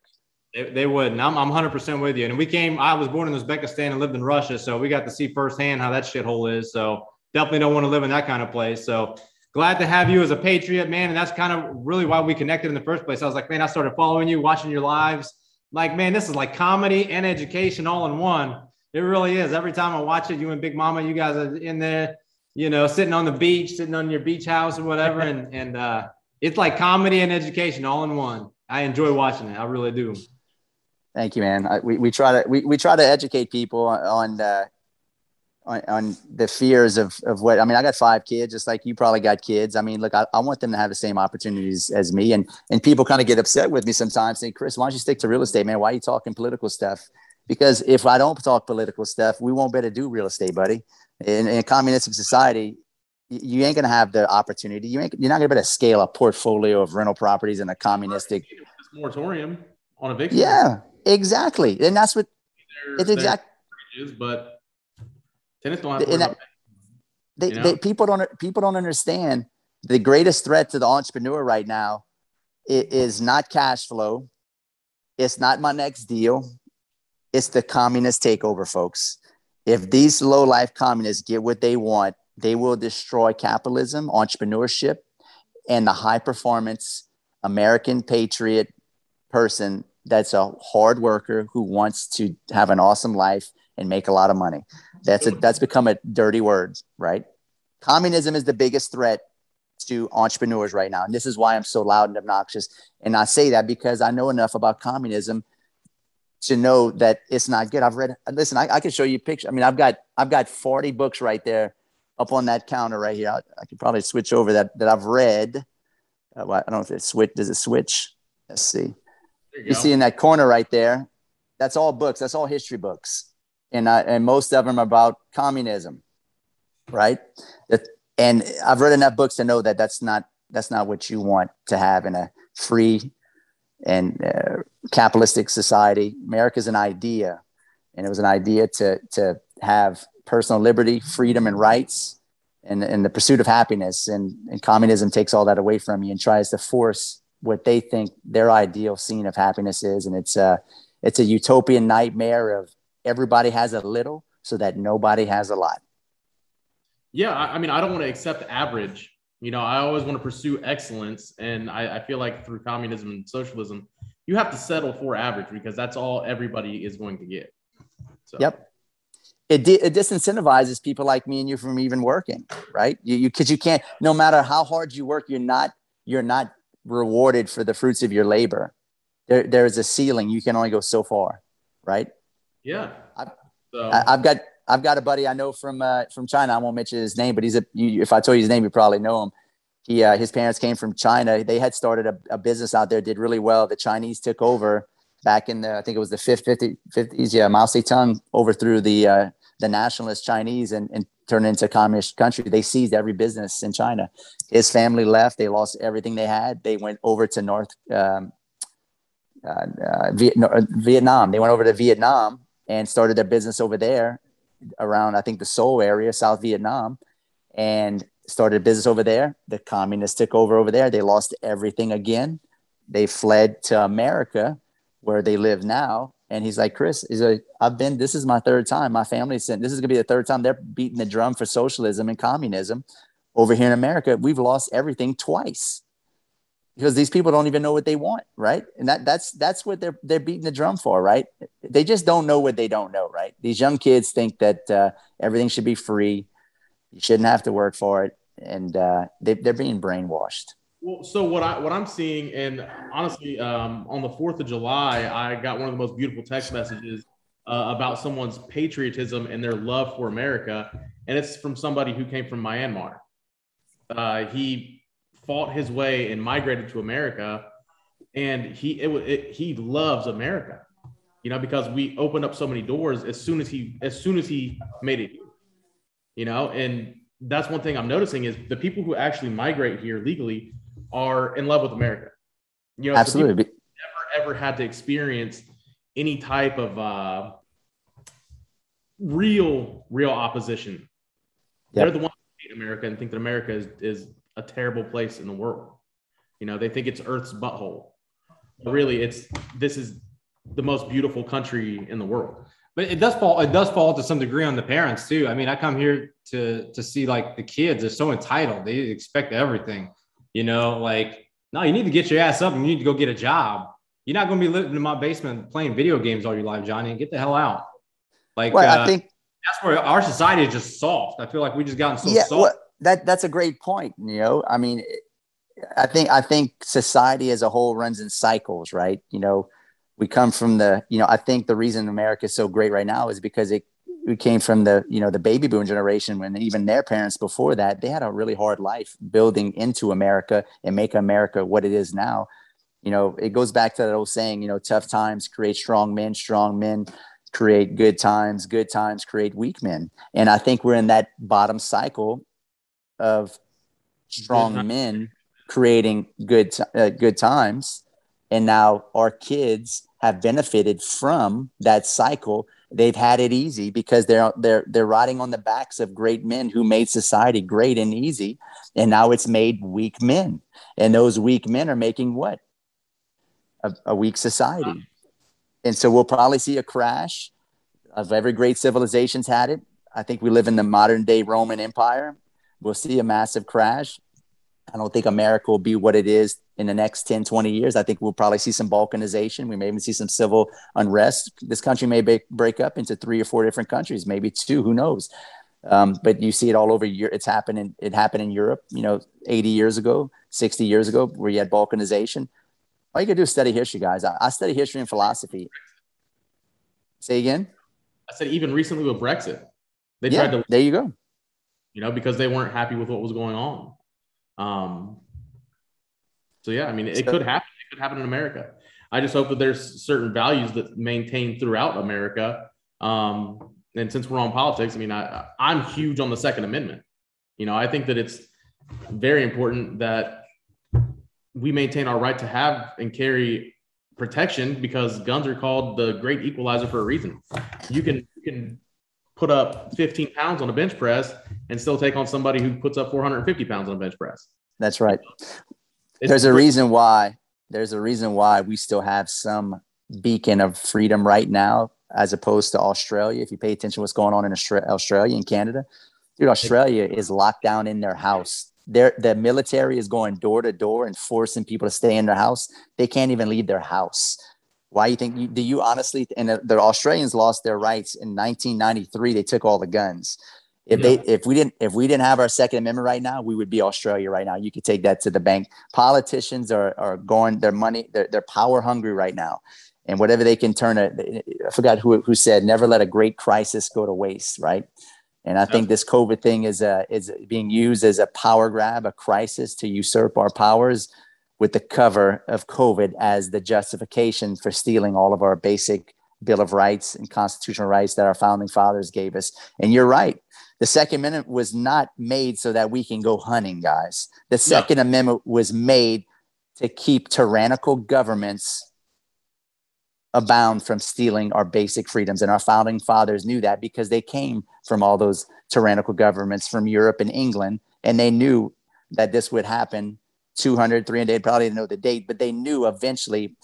They, they wouldn't. I'm, I'm 100% with you. And we came, I was born in Uzbekistan and lived in Russia. So we got to see firsthand how that shithole is. So definitely don't want to live in that kind of place. So glad to have you as a patriot, man. And that's kind of really why we connected in the first place. I was like, man, I started following you, watching your lives. Like, man, this is like comedy and education all in one. It really is. Every time I watch it, you and Big Mama, you guys are in there you know, sitting on the beach, sitting on your beach house or whatever. and and uh, it's like comedy and education all in one. I enjoy watching it. I really do. Thank you, man. I, we, we try to we, we try to educate people on uh, on, on the fears of of what I mean. I got five kids, just like you probably got kids. I mean, look, I, I want them to have the same opportunities as me. And and people kind of get upset with me sometimes, saying, "Chris, why don't you stick to real estate, man? Why are you talking political stuff?" Because if I don't talk political stuff, we won't be able to do real estate, buddy in, in a communistic society, you ain't gonna have the opportunity. You ain't you're not gonna be able to scale a portfolio of rental properties in a communistic moratorium on eviction. Yeah, exactly. And that's what it's exactly. But tenants don't have to that, they, you know? they, people don't people don't understand the greatest threat to the entrepreneur right now is not cash flow. It's not my next deal. It's the communist takeover, folks. If these low life communists get what they want, they will destroy capitalism, entrepreneurship, and the high performance American patriot person that's a hard worker who wants to have an awesome life and make a lot of money. That's a, that's become a dirty word, right? Communism is the biggest threat to entrepreneurs right now. And this is why I'm so loud and obnoxious. And I say that because I know enough about communism to know that it's not good. I've read, listen, I, I can show you pictures. I mean, I've got, I've got 40 books right there up on that counter right here. I, I could probably switch over that, that I've read. Uh, I don't know if it switch. Does it switch? Let's see. You, you see in that corner right there, that's all books. That's all history books. And, I, and most of them are about communism, right? And I've read enough books to know that that's not that's not what you want to have in a free and uh, capitalistic society. America is an idea, and it was an idea to to have personal liberty, freedom, and rights, and, and the pursuit of happiness. And, and communism takes all that away from you and tries to force what they think their ideal scene of happiness is, and it's a it's a utopian nightmare of everybody has a little so that nobody has a lot. Yeah, I, mean, I don't want to accept average. You know, I always want to pursue excellence, and I, I feel like through communism and socialism, you have to settle for average because that's all everybody is going to get. So. Yep. It, di- it disincentivizes people like me and you from even working, right? You, you, cause you can't, no matter how hard you work, you're not, you're not rewarded for the fruits of your labor. There, there's a ceiling. You can only go so far, right? Yeah. I, so. I, I've got, I've got a buddy I know from uh, from China. I won't mention his name, but he's a. You, if I told you his name, you probably know him. He uh, his parents came from China. They had started a, a, business out there, did really well. The Chinese took over back in the I think it was the 50, 50s. Yeah, Mao Zedong overthrew the uh, the nationalist Chinese and, and turned into a communist country. They seized every business in China. His family left. They lost everything they had. They went over to North um, uh, uh Vietnam. They went over to Vietnam and started their business over there around, I think, the Seoul area, South Vietnam, and started a business over there. The communists took over over there. They lost everything again. They fled to America, where they live now. And he's like, Chris, he's like, I've been, this is my third time. My family said, this is going to be the third time they're beating the drum for socialism and communism over here in America. We've lost everything twice because these people don't even know what they want, right? And that that's that's what they're they're beating the drum for, right? They just don't know what they don't know, right? These young kids think that uh, everything should be free, you shouldn't have to work for it, and uh, they, they're being brainwashed. Well, so what I what I'm seeing, and honestly, um, on the Fourth of July, I got one of the most beautiful text messages uh, about someone's patriotism and their love for America, and it's from somebody who came from Myanmar. Uh, he fought his way and migrated to America, and he it, it, he loves America, you know, because we opened up so many doors as soon as he as soon as he made it, you know, and that's one thing I'm noticing is the people who actually migrate here legally are in love with America. You know, absolutely. So never ever had to experience any type of uh, real real opposition. Yep. They're the ones who hate America and think that America is is a terrible place in the world. You know, they think it's Earth's butthole. But really, it's this is the most beautiful country in the world. But it does fall. It does fall to some degree on the parents too. I mean, I come here to to see like the kids are so entitled. They expect everything. You know, like no, you need to get your ass up and you need to go get a job. You're not going to be living in my basement playing video games all your life, Johnny. Get the hell out. Like, well, uh, I think that's where our society is just soft. I feel like we just gotten so yeah, soft. Well, that that's a great point. You know, I mean, I think I think society as a whole runs in cycles, right? You know, we come from the, you know, I think the reason America is so great right now is because it we came from the, you know, the baby boom generation when even their parents before that, they had a really hard life building into America and make America what it is now. You know, it goes back to that old saying, you know, tough times create strong men, strong men create good times, good times create weak men. And I think we're in that bottom cycle of strong men creating good uh, good times and now our kids have benefited from that cycle. They've had it easy because they're they're they're riding on the backs of great men who made society great and easy. And now it's made weak men. And those weak men are making what? A, a weak society. And so we'll probably see a crash of every great civilization's had it. I think we live in the modern day roman empire. We'll see a massive crash. I don't think America will be what it is in the next 10, 20 years. I think we'll probably see some balkanization. We may even see some civil unrest. This country may be, break up into three or four different countries, maybe two, who knows? Um, but you see it all over Europe. It's happening. It happened in Europe, you know, 80 years ago, 60 years ago, where you had balkanization. All you can do is study history, guys. I, I study history and philosophy. Say again. I said even recently with Brexit, they yeah, tried to. There you go. You know, because they weren't happy with what was going on. Um, so yeah, I mean, it so, could happen. It could happen in America. I just hope that there's certain values that maintain throughout America. Um, and since we're on politics, I mean, I, I'm huge on the Second Amendment. You know, I think that it's very important that we maintain our right to have and carry protection because guns are called the great equalizer for a reason. You can you can put up 15 pounds on a bench press and still take on somebody who puts up 450 pounds on a bench press. That's right. It's there's a reason why there's a reason why we still have some beacon of freedom right now, as opposed to Australia. If you pay attention to what's going on in Australia and Canada, dude, Australia is locked down in their house. Their the military is going door to door and forcing people to stay in their house. They can't even leave their house. Why you think? Do you honestly? And the Australians lost their rights in 1993. They took all the guns. If yeah. they, if we didn't, if we didn't have our Second Amendment right now, we would be Australia right now. You could take that to the bank. Politicians are are going their money, they're, they're power hungry right now, and whatever they can turn it. I forgot who who said, "Never let a great crisis go to waste." Right. And I think this COVID thing is a, is being used as a power grab, a crisis to usurp our powers with the cover of COVID as the justification for stealing all of our basic Bill of Rights and constitutional rights that our founding fathers gave us. And you're right. The Second Amendment was not made so that we can go hunting, guys. The Second no. Amendment was made to keep tyrannical governments abound from stealing our basic freedoms. And our founding fathers knew that because they came from all those tyrannical governments from Europe and England. And they knew that this would happen 200, 300, they probably didn't know the date, but they knew eventually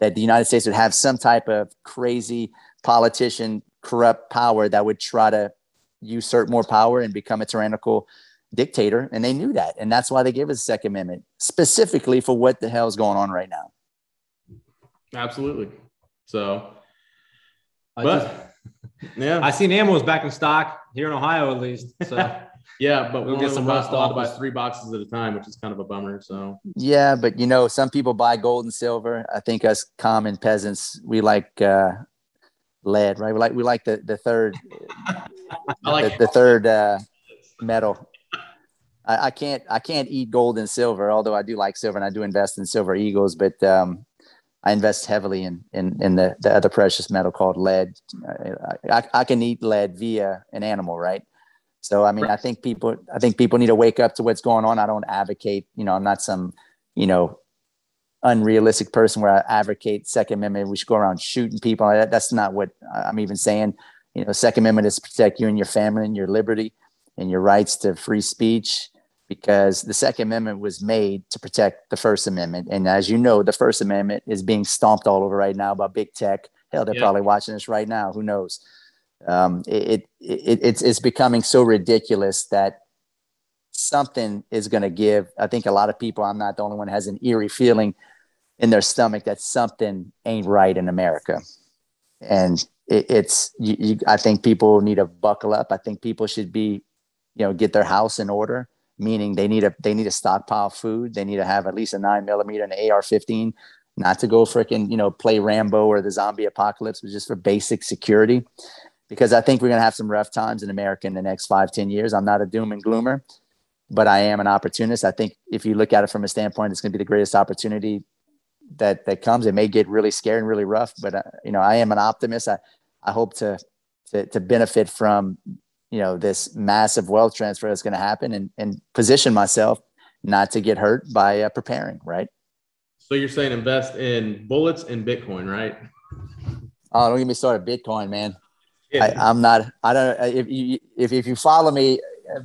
that the United States would have some type of crazy politician, corrupt power that would try to usurp more power and become a tyrannical dictator. And they knew that. And that's why they gave us a Second Amendment, specifically for what the hell is going on right now. Absolutely. So, I but just, yeah, I seen ammo is back in stock here in Ohio, at least. So, Yeah, but we'll get some rust off by three boxes at a time, which is kind of a bummer. So yeah, but you know, some people buy gold and silver. I think us common peasants, we like uh, lead, right? We like we like the the third, like the, the, third uh, metal. I, I, can't I can't eat gold and silver, although I do like silver and I do invest in silver eagles, but um, I invest heavily in in, in the, the other precious metal called lead. I, I, I can eat lead via an animal, right? So I mean, I think people I think people need to wake up to what's going on. I don't advocate, you know, I'm not some, you know, unrealistic person where I advocate Second Amendment. We should go around shooting people. That's not what I'm even saying. You know, Second Amendment is to protect you and your family and your liberty and your rights to free speech because the Second Amendment was made to protect the First Amendment. And as you know, the First Amendment is being stomped all over right now by big tech. Hell, they're yeah. probably watching this right now. Who knows? um, it, it, it's, it's becoming so ridiculous that something is going to give. I think a lot of people, I'm not the only one, has an eerie feeling in their stomach that something ain't right in America. And it, it's, you, you, I think people need to buckle up. I think people should be, you know, get their house in order, meaning they need a, they need to stockpile food. They need to have at least a nine millimeter and an AR 15, not to go freaking, you know, play Rambo or the zombie apocalypse, but just for basic security because I think we're going to have some rough times in America in the next five, ten years. I'm not a doom and gloomer, but I am an opportunist. I think if you look at it from a standpoint, it's going to be the greatest opportunity that that comes. It may get really scary and really rough, but uh, you know, I am an optimist. I I hope to to, to benefit from you know this massive wealth transfer that's going to happen and and position myself not to get hurt by uh, preparing right so you're saying invest in bullets and bitcoin right oh don't get me started bitcoin man yeah. I, am not i don't if you if, if you follow me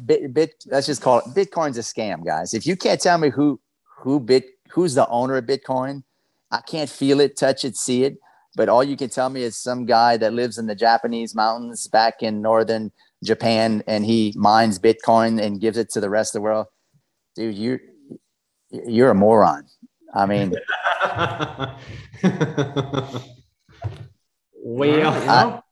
bit, bit let's just call it bitcoin's a scam guys. If you can't tell me who who bit who's the owner of bitcoin i can't feel it touch it see it. But all you can tell me is some guy that lives in the japanese mountains back in northern Japan and he mines Bitcoin and gives it to the rest of the world, dude, you you're a moron. I mean, well,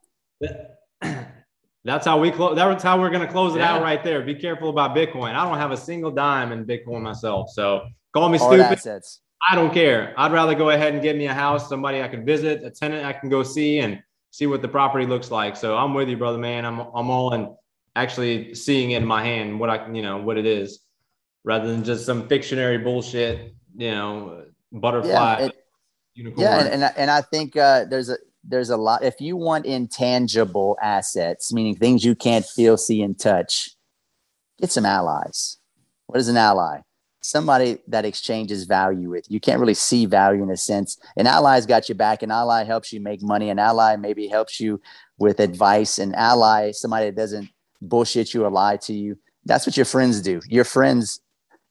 that's how we close. That's how we're going to close it yeah. out right there. Be careful about Bitcoin. I don't have a single dime in Bitcoin myself, so call me stupid. Assets. I don't care. I'd rather go ahead and get me a house, somebody I can visit, a tenant I can go see, and see what the property looks like. So I'm with you, brother, man. I'm I'm all in actually seeing it in my hand what I can, you know, what it is, rather than just some fictionary bullshit, you know, butterfly. Yeah, it, unicorn. yeah and, and, and I think uh, there's a there's a lot. If you want intangible assets, meaning things you can't feel, see, and touch, get some allies. What is an ally? somebody that exchanges value with. You can't really see value in a sense. An ally's got your back. An ally helps you make money. An ally maybe helps you with advice. An ally, somebody that doesn't bullshit you or lie to you. That's what your friends do. Your friends,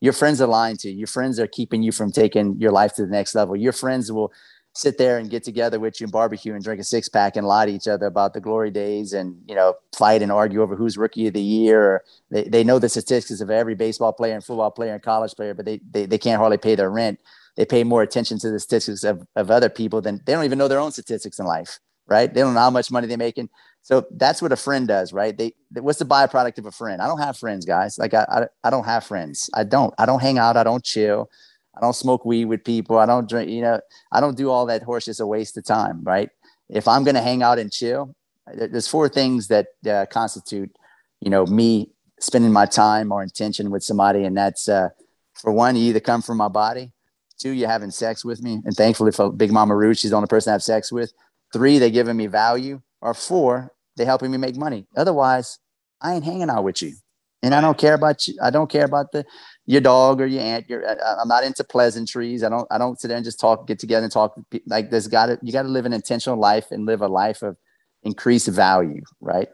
your friends are lying to you. Your friends are keeping you from taking your life to the next level. Your friends will sit there and get together with you and barbecue and drink a six pack and lie to each other about the glory days and you know fight and argue over who's rookie of the year they, they know the statistics of every baseball player and football player and college player but they, they, they can't hardly pay their rent. They pay more attention to the statistics of, of other people than they don't even know their own statistics in life right? They don't know how much money they're making. So that's what a friend does right? They what's the byproduct of a friend? I don't have friends guys. Like i i, I don't have friends. I don't i don't hang out. I don't chill I don't smoke weed with people. I don't drink, you know, I don't do all that horse. It's a waste of time, right? If I'm going to hang out and chill, there's four things that uh, constitute, you know, me spending my time or intention with somebody. And that's, uh, for one, you either come from my body. Two, you're having sex with me. And thankfully for Big Mama Ruth, she's the only person I have sex with. Three, they're giving me value. Or four, they're helping me make money. Otherwise, I ain't hanging out with you. And I don't care about you. I don't care about the your dog or your aunt. Your, I'm not into pleasantries. I don't. I don't sit there and just talk, get together and talk. Like there's got to you got to live an intentional life and live a life of increased value, right?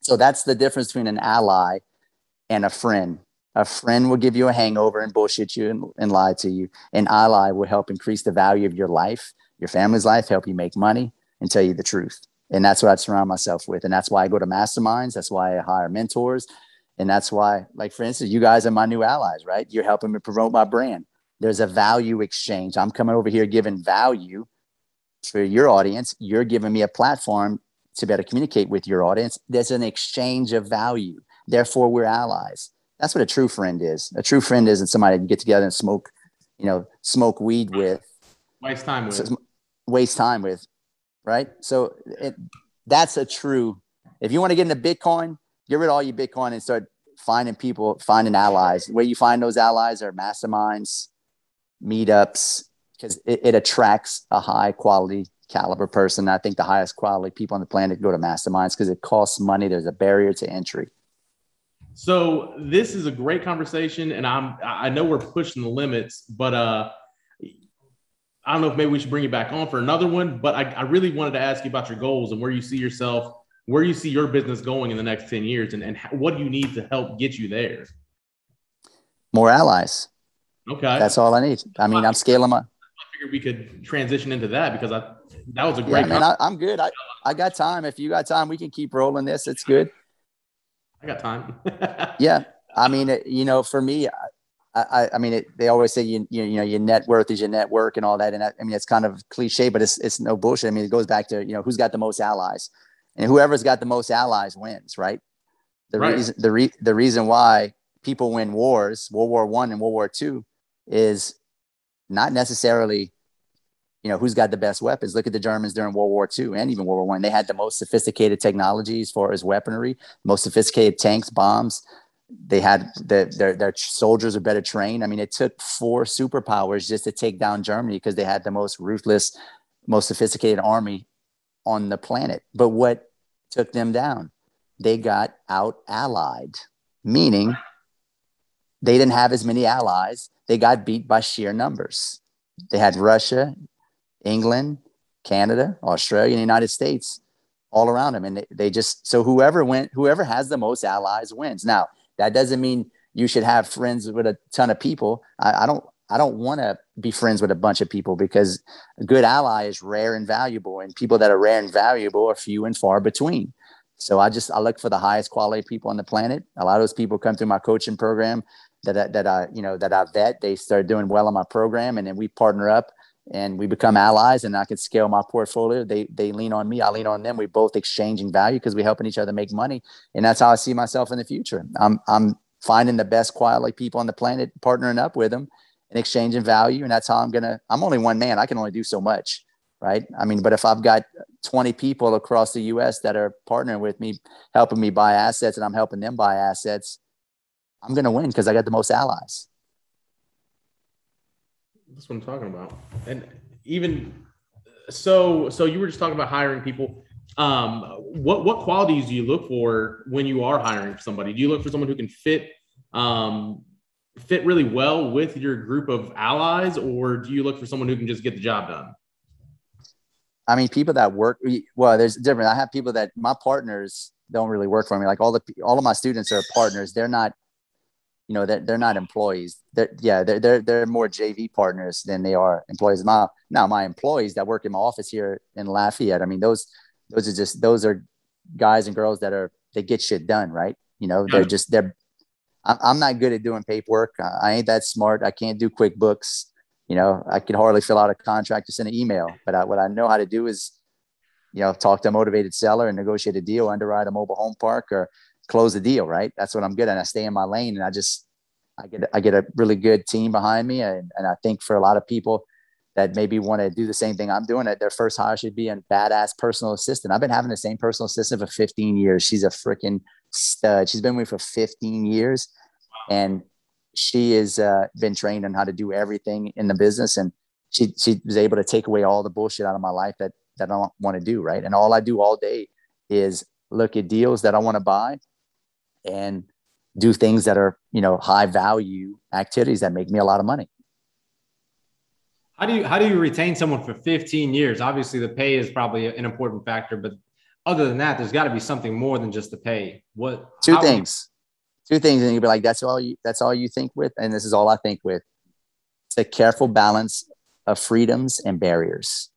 So that's the difference between an ally and a friend. A friend will give you a hangover and bullshit you and, and lie to you. An ally will help increase the value of your life, your family's life, help you make money, and tell you the truth. And that's what I surround myself with. And that's why I go to masterminds. That's why I hire mentors. And that's why, like, for instance, you guys are my new allies, right? You're helping me promote my brand. There's a value exchange. I'm coming over here giving value for your audience. You're giving me a platform to better communicate with your audience. There's an exchange of value. Therefore, we're allies. That's what a true friend is. A true friend isn't somebody you get together and smoke, you know, smoke weed with, waste time with, waste time with, right? So it, that's a true. If you want to get into Bitcoin, get rid of all your Bitcoin and start finding people, finding allies. Where you find those allies are masterminds, meetups, because it, it, attracts a high quality caliber person. I think the highest quality people on the planet go to masterminds because it costs money. There's a barrier to entry. So this is a great conversation, and I'm I know we're pushing the limits, but uh, I don't know if maybe we should bring you back on for another one. But I, I really wanted to ask you about your goals and where you see yourself where you see your business going in the next 10 years and, and what do you need to help get you there? More allies. Okay. That's all I need. I mean, I'm scaling my. I figured we could transition into that because I, that was a great. Yeah, man, I, I'm good. I, I got time. If you got time, we can keep rolling this. It's good. I got time. yeah. I mean, it, you know, for me, I, I, I mean, it, they always say you, you, you know your net worth is your network and all that, and I, I mean it's kind of cliche, but it's it's no bullshit. I mean, it goes back to you know who's got the most allies and whoever's got the most allies wins, right? The right. reason the re- the reason why people win wars, World War One and World War Two, is not necessarily, you know, who's got the best weapons. Look at the Germans during World War Two and even World War One. They had the most sophisticated technology as far as weaponry, most sophisticated tanks, bombs. They had the, their their soldiers are better trained. I mean, it took four superpowers just to take down Germany because they had the most ruthless, most sophisticated army on the planet. But what took them down? they got out allied, meaning they didn't have as many allies. They got beat by sheer numbers. They had Russia, England, Canada, Australia, and the United States all around them. And they, they just, so whoever went, whoever has the most allies wins. Now, that doesn't mean you should have friends with a ton of people. I, I don't, I don't want to be friends with a bunch of people because a good ally is rare and valuable, and people that are rare and valuable are few and far between. So I just I look for the highest quality people on the planet. A lot of those people come through my coaching program that I, that I you know that I vet. They start doing well on my program, and then we partner up and we become allies. And I can scale my portfolio. They they lean on me, I lean on them. We both exchanging value because we're helping each other make money, and that's how I see myself in the future. I'm I'm finding the best quality people on the planet, partnering up with them and exchanging value. And that's how I'm going to, I'm only one man. I can only do so much. Right. I mean, but if I've got 20 people across the US that are partnering with me, helping me buy assets and I'm helping them buy assets, I'm going to win because I got the most allies. That's what I'm talking about. And even so, so you were just talking about hiring people. Um, what, what qualities do you look for when you are hiring somebody? Do you look for someone who can fit um, fit really well with your group of allies, or do you look for someone who can just get the job done? I mean, people that work well, there's different. I have people that my partners don't really work for me. Like all the all of my students are partners. They're not, you know, they're, they're not employees. They're, yeah, they're, they're they're more JV partners than they are employees. My now my employees that work in my office here in Lafayette. I mean, those those are just those are guys and girls that are they get shit done, right? You know, they're just they're I'm not good at doing paperwork. I ain't that smart. I can't do QuickBooks. You know, I can hardly fill out a contract or send an email. But I, what I know how to do is, you know, talk to a motivated seller and negotiate a deal, underwrite a mobile home park, or close the deal. Right? That's what I'm good at. I stay in my lane, and I just I get I get a really good team behind me, and, and I think for a lot of people that maybe want to do the same thing I'm doing, that their first hire should be a badass personal assistant. I've been having the same personal assistant for 15 years. She's a freaking She's been with me for 15 years, and she has uh, been trained on how to do everything in the business. And she she was able to take away all the bullshit out of my life that that I don't want to do. Right, and all I do all day is look at deals that I want to buy, and do things that are you know high value activities that make me a lot of money. How do you how do you retain someone for 15 years? Obviously, the pay is probably an important factor, but other than that, there's got to be something more than just the pay. What two things? You, two things, and you'd be like, "That's all you. That's all you think with," and this is all I think with. It's a careful balance of freedoms and barriers.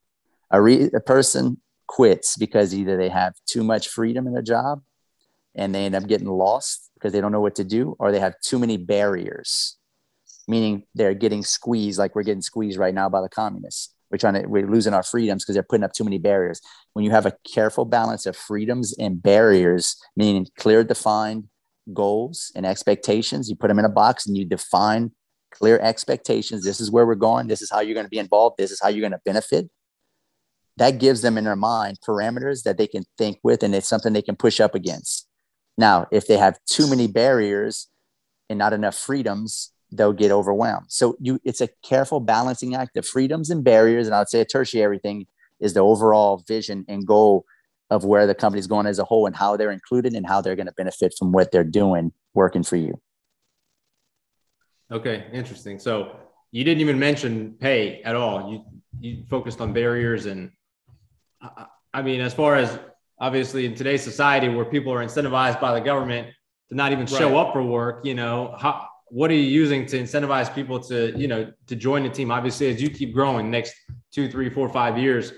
A, re, a person quits because either they have too much freedom in their job, and they end up getting lost because they don't know what to do, or they have too many barriers, meaning they're getting squeezed, like we're getting squeezed right now by the communists we're trying to we're losing our freedoms because they're putting up too many barriers. When you have a careful balance of freedoms and barriers meaning clear defined goals and expectations you put them in a box and you define clear expectations. This is where we're going. This is how you're going to be involved. This is how you're going to benefit. That gives them in their mind parameters that they can think with and it's something they can push up against. Now if they have too many barriers and not enough freedoms they'll get overwhelmed. So you, it's a careful balancing act of freedoms and barriers. And I would say a tertiary thing is the overall vision and goal of where the company's going as a whole and how they're included and how they're going to benefit from what they're doing working for you. Okay, interesting. So you didn't even mention pay at all. You you focused on barriers and I, I mean, as far as obviously in today's society where people are incentivized by the government to not even show right. up for work, you know, how what are you using to incentivize people to you know to join the team? Obviously as you keep growing next two three four five years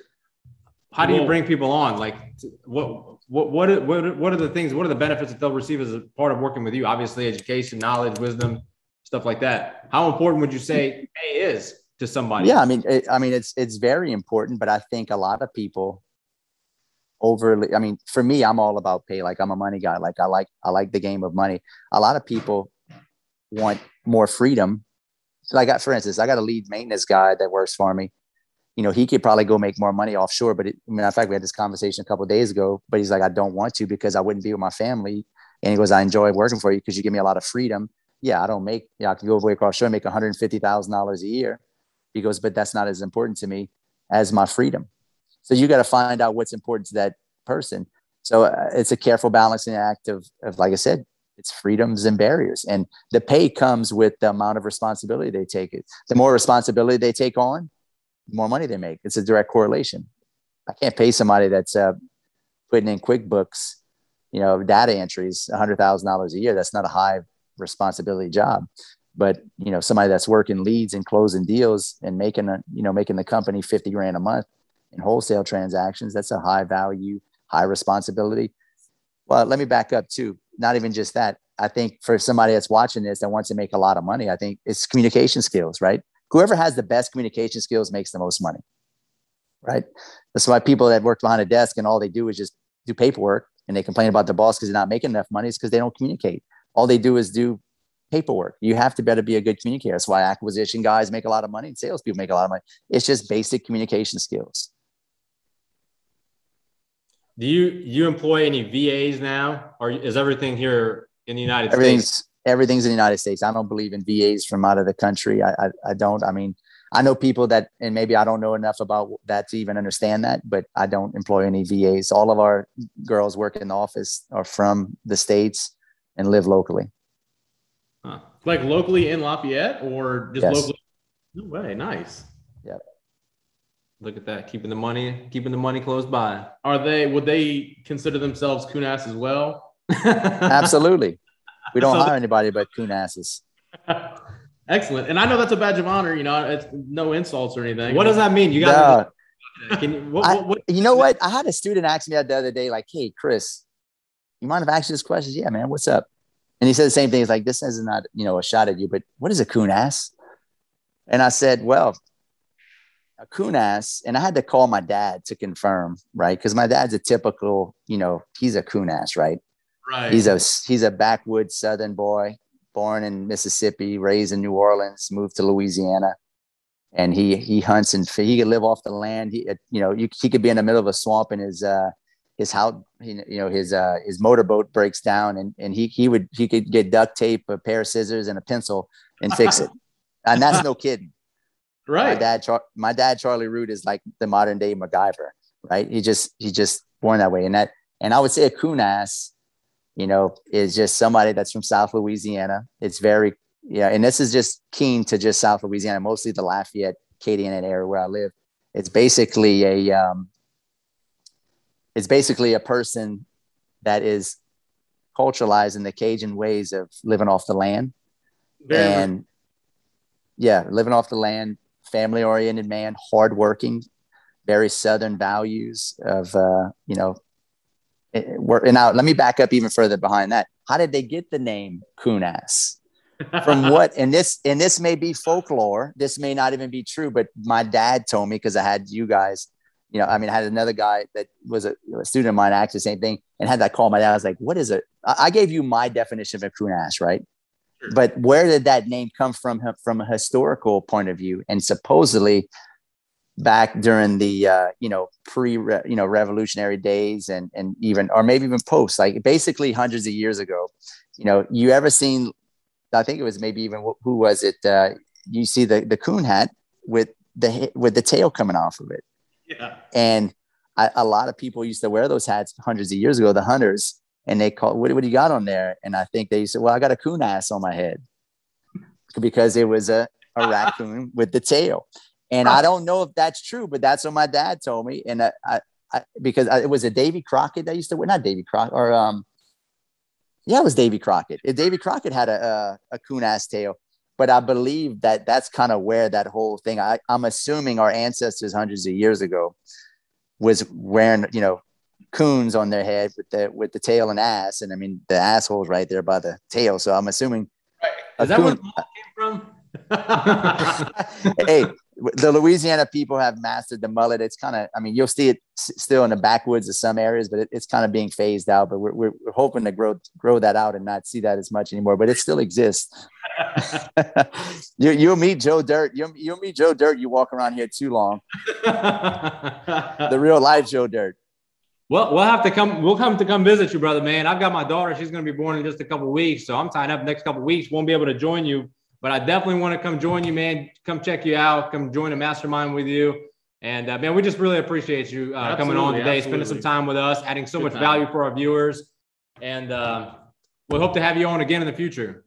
how do you bring people on? Like what what what are, what are the things what are the benefits that they'll receive as a part of working with you? Obviously education knowledge wisdom stuff like that. How important would you say pay is to somebody? Yeah i mean it, i mean it's it's very important but i think a lot of people overly i mean for me i'm all about pay. Like i'm a money guy. Like i like i like the game of money. A lot of people want more freedom. So I got, for instance, I got a lead maintenance guy that works for me. You know, he could probably go make more money offshore, but it, matter of fact, we had this conversation a couple days ago. But he's like, I don't want to because I wouldn't be with my family. And he goes, I enjoy working for you because you give me a lot of freedom. Yeah, I don't make. Yeah, I can go away across shore and make one hundred fifty thousand dollars a year. He goes, but that's not as important to me as my freedom. So you got to find out what's important to that person. So uh, it's a careful balancing act of, of, like I said, it's freedoms and barriers. And the pay comes with the amount of responsibility they take. It the more responsibility they take on, the more money they make. It's a direct correlation. I can't pay somebody that's uh, putting in QuickBooks, you know, data entries, hundred thousand dollars a year. That's not a high responsibility job. But you know, somebody that's working leads and closing deals and making a, you know, making the company fifty grand a month in wholesale transactions, that's a high value, high responsibility. Well, let me back up too. Not even just that. I think for somebody that's watching this that wants to make a lot of money, I think it's communication skills, right? Whoever has the best communication skills makes the most money, right? That's why people that work behind a desk and all they do is just do paperwork and they complain about their boss because they're not making enough money. is because they don't communicate. All they do is do paperwork. You have to better be a good communicator. That's why acquisition guys make a lot of money and salespeople make a lot of money. It's just basic communication skills. Do you you employ any VAs now, or is everything here in the United everything's, States? Everything's in the United States. I don't believe in VAs from out of the country. I, I, I don't. I mean, I know people that, and maybe I don't know enough about that to even understand that, but I don't employ any VAs. All of our girls work in the office are from the states and live locally. Huh. Like locally in Lafayette, or just yes. locally? No way. Nice. Yep. Look at that, keeping the money, keeping the money close by. Are they? Would they consider themselves coon ass as well? Absolutely. We don't so, hire anybody but coon asses. Excellent. And I know that's a badge of honor. You know, it's no insults or anything. What does that mean? You got. No. Can you, what, what, what, you know what? I had a student ask me that the other day, like, "Hey, Chris, you mind if I ask you this question?" Yeah, man. What's up? And he said the same thing. He's like, "This is not, you know, a shot at you, but what is a coon ass?" And I said, "Well, a coon ass, and I had to call my dad to confirm, right? Because my dad's a typical, you know, he's a coon ass, right? Right. He's a he's a backwoods Southern boy, born in Mississippi, raised in New Orleans, moved to Louisiana, and he he hunts and he could live off the land. He you know you, he could be in the middle of a swamp and his uh his house you know his uh his motorboat breaks down and and he he would he could get duct tape, a pair of scissors, and a pencil and fix it, and that's no kidding. Right. My dad, Char- my dad, Charlie Rood, is like the modern day MacGyver. Right. He just he just born that way, and that and I would say a coon ass, you know, is just somebody that's from South Louisiana. It's very yeah, and this is just keen to just South Louisiana, mostly the Lafayette, Acadian area where I live. It's basically a um, it's basically a person that is culturalized in the Cajun ways of living off the land. Very and yeah, living off the land, family oriented man, hardworking, very Southern values of, uh, you know, and now let me back up even further behind that. How did they get the name coon ass? From what? And this, and this may be folklore. This may not even be true, but my dad told me because I had you guys, you know, I mean, I had another guy that was a, a student of mine asked the same thing and had that call my dad. I was like, what is it? I, gave you my definition of a coon ass, right? But where did that name come from from a historical point of view? And supposedly back during the uh, you know pre you know revolutionary days and and even or maybe even post like basically hundreds of years ago you know you ever seen i think it was maybe even who was it uh, you see the the coon hat with the with the tail coming off of it yeah and I, a lot of people used to wear those hats hundreds of years ago the hunters and they called, what, what do you got on there? And I think they said, well, I got a coon ass on my head because it was a, a raccoon with the tail. And I don't know if that's true, but that's what my dad told me. And I, I, I because I, it was a Davy Crockett that used to wear, not Davy Crockett, or um, yeah, it was Davy Crockett. If Davy Crockett had a, a, a coon ass tail, but I believe that that's kind of where that whole thing. I, I'm assuming our ancestors hundreds of years ago was wearing, you know, coons on their head with the with the tail and ass, and I mean the asshole's right there by the tail. So I'm assuming. Right. Is that coon, where came from? hey, the Louisiana people have mastered the mullet. It's kind of, I mean, you'll see it s- still in the backwoods of some areas, but it, it's kind of being phased out. But we're, we're, we're, hoping to grow grow that out and not see that as much anymore. But it still exists. you you'll meet Joe Dirt. You'll you'll meet Joe Dirt. You walk around here too long. the real life Joe Dirt. Well, we'll have to come. We'll come to come visit you, brother, man. I've got my daughter. She's going to be born in just a couple weeks, so I'm tying up next couple weeks. Won't be able to join you, but I definitely want to come join you, man. Come check you out. Come join a mastermind with you, And uh, man, we just really appreciate you uh, coming on today, absolutely. spending some time with us, adding so Good much time. value for our viewers. And uh, we hope to have you on again in the future.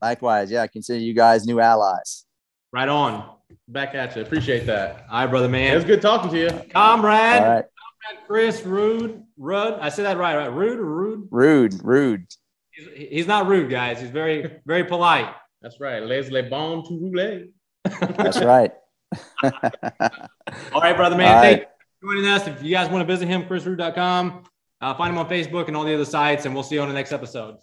Likewise. Yeah. I consider you guys new allies. Right on. Back at you. Appreciate that. All right, brother, man. It was good talking to you. Comrade. All right. Chris Rood. Rudd. I said that right, right? Rude or rude? Rude. Rude. He's, he's not rude, guys. He's very, very polite. That's right. Les les bon to rouler. That's right. all right, brother, man. Thank you for joining us. If you guys want to visit him, chrisrood.com, uh, find him on Facebook and all the other sites, and we'll see you on the next episode.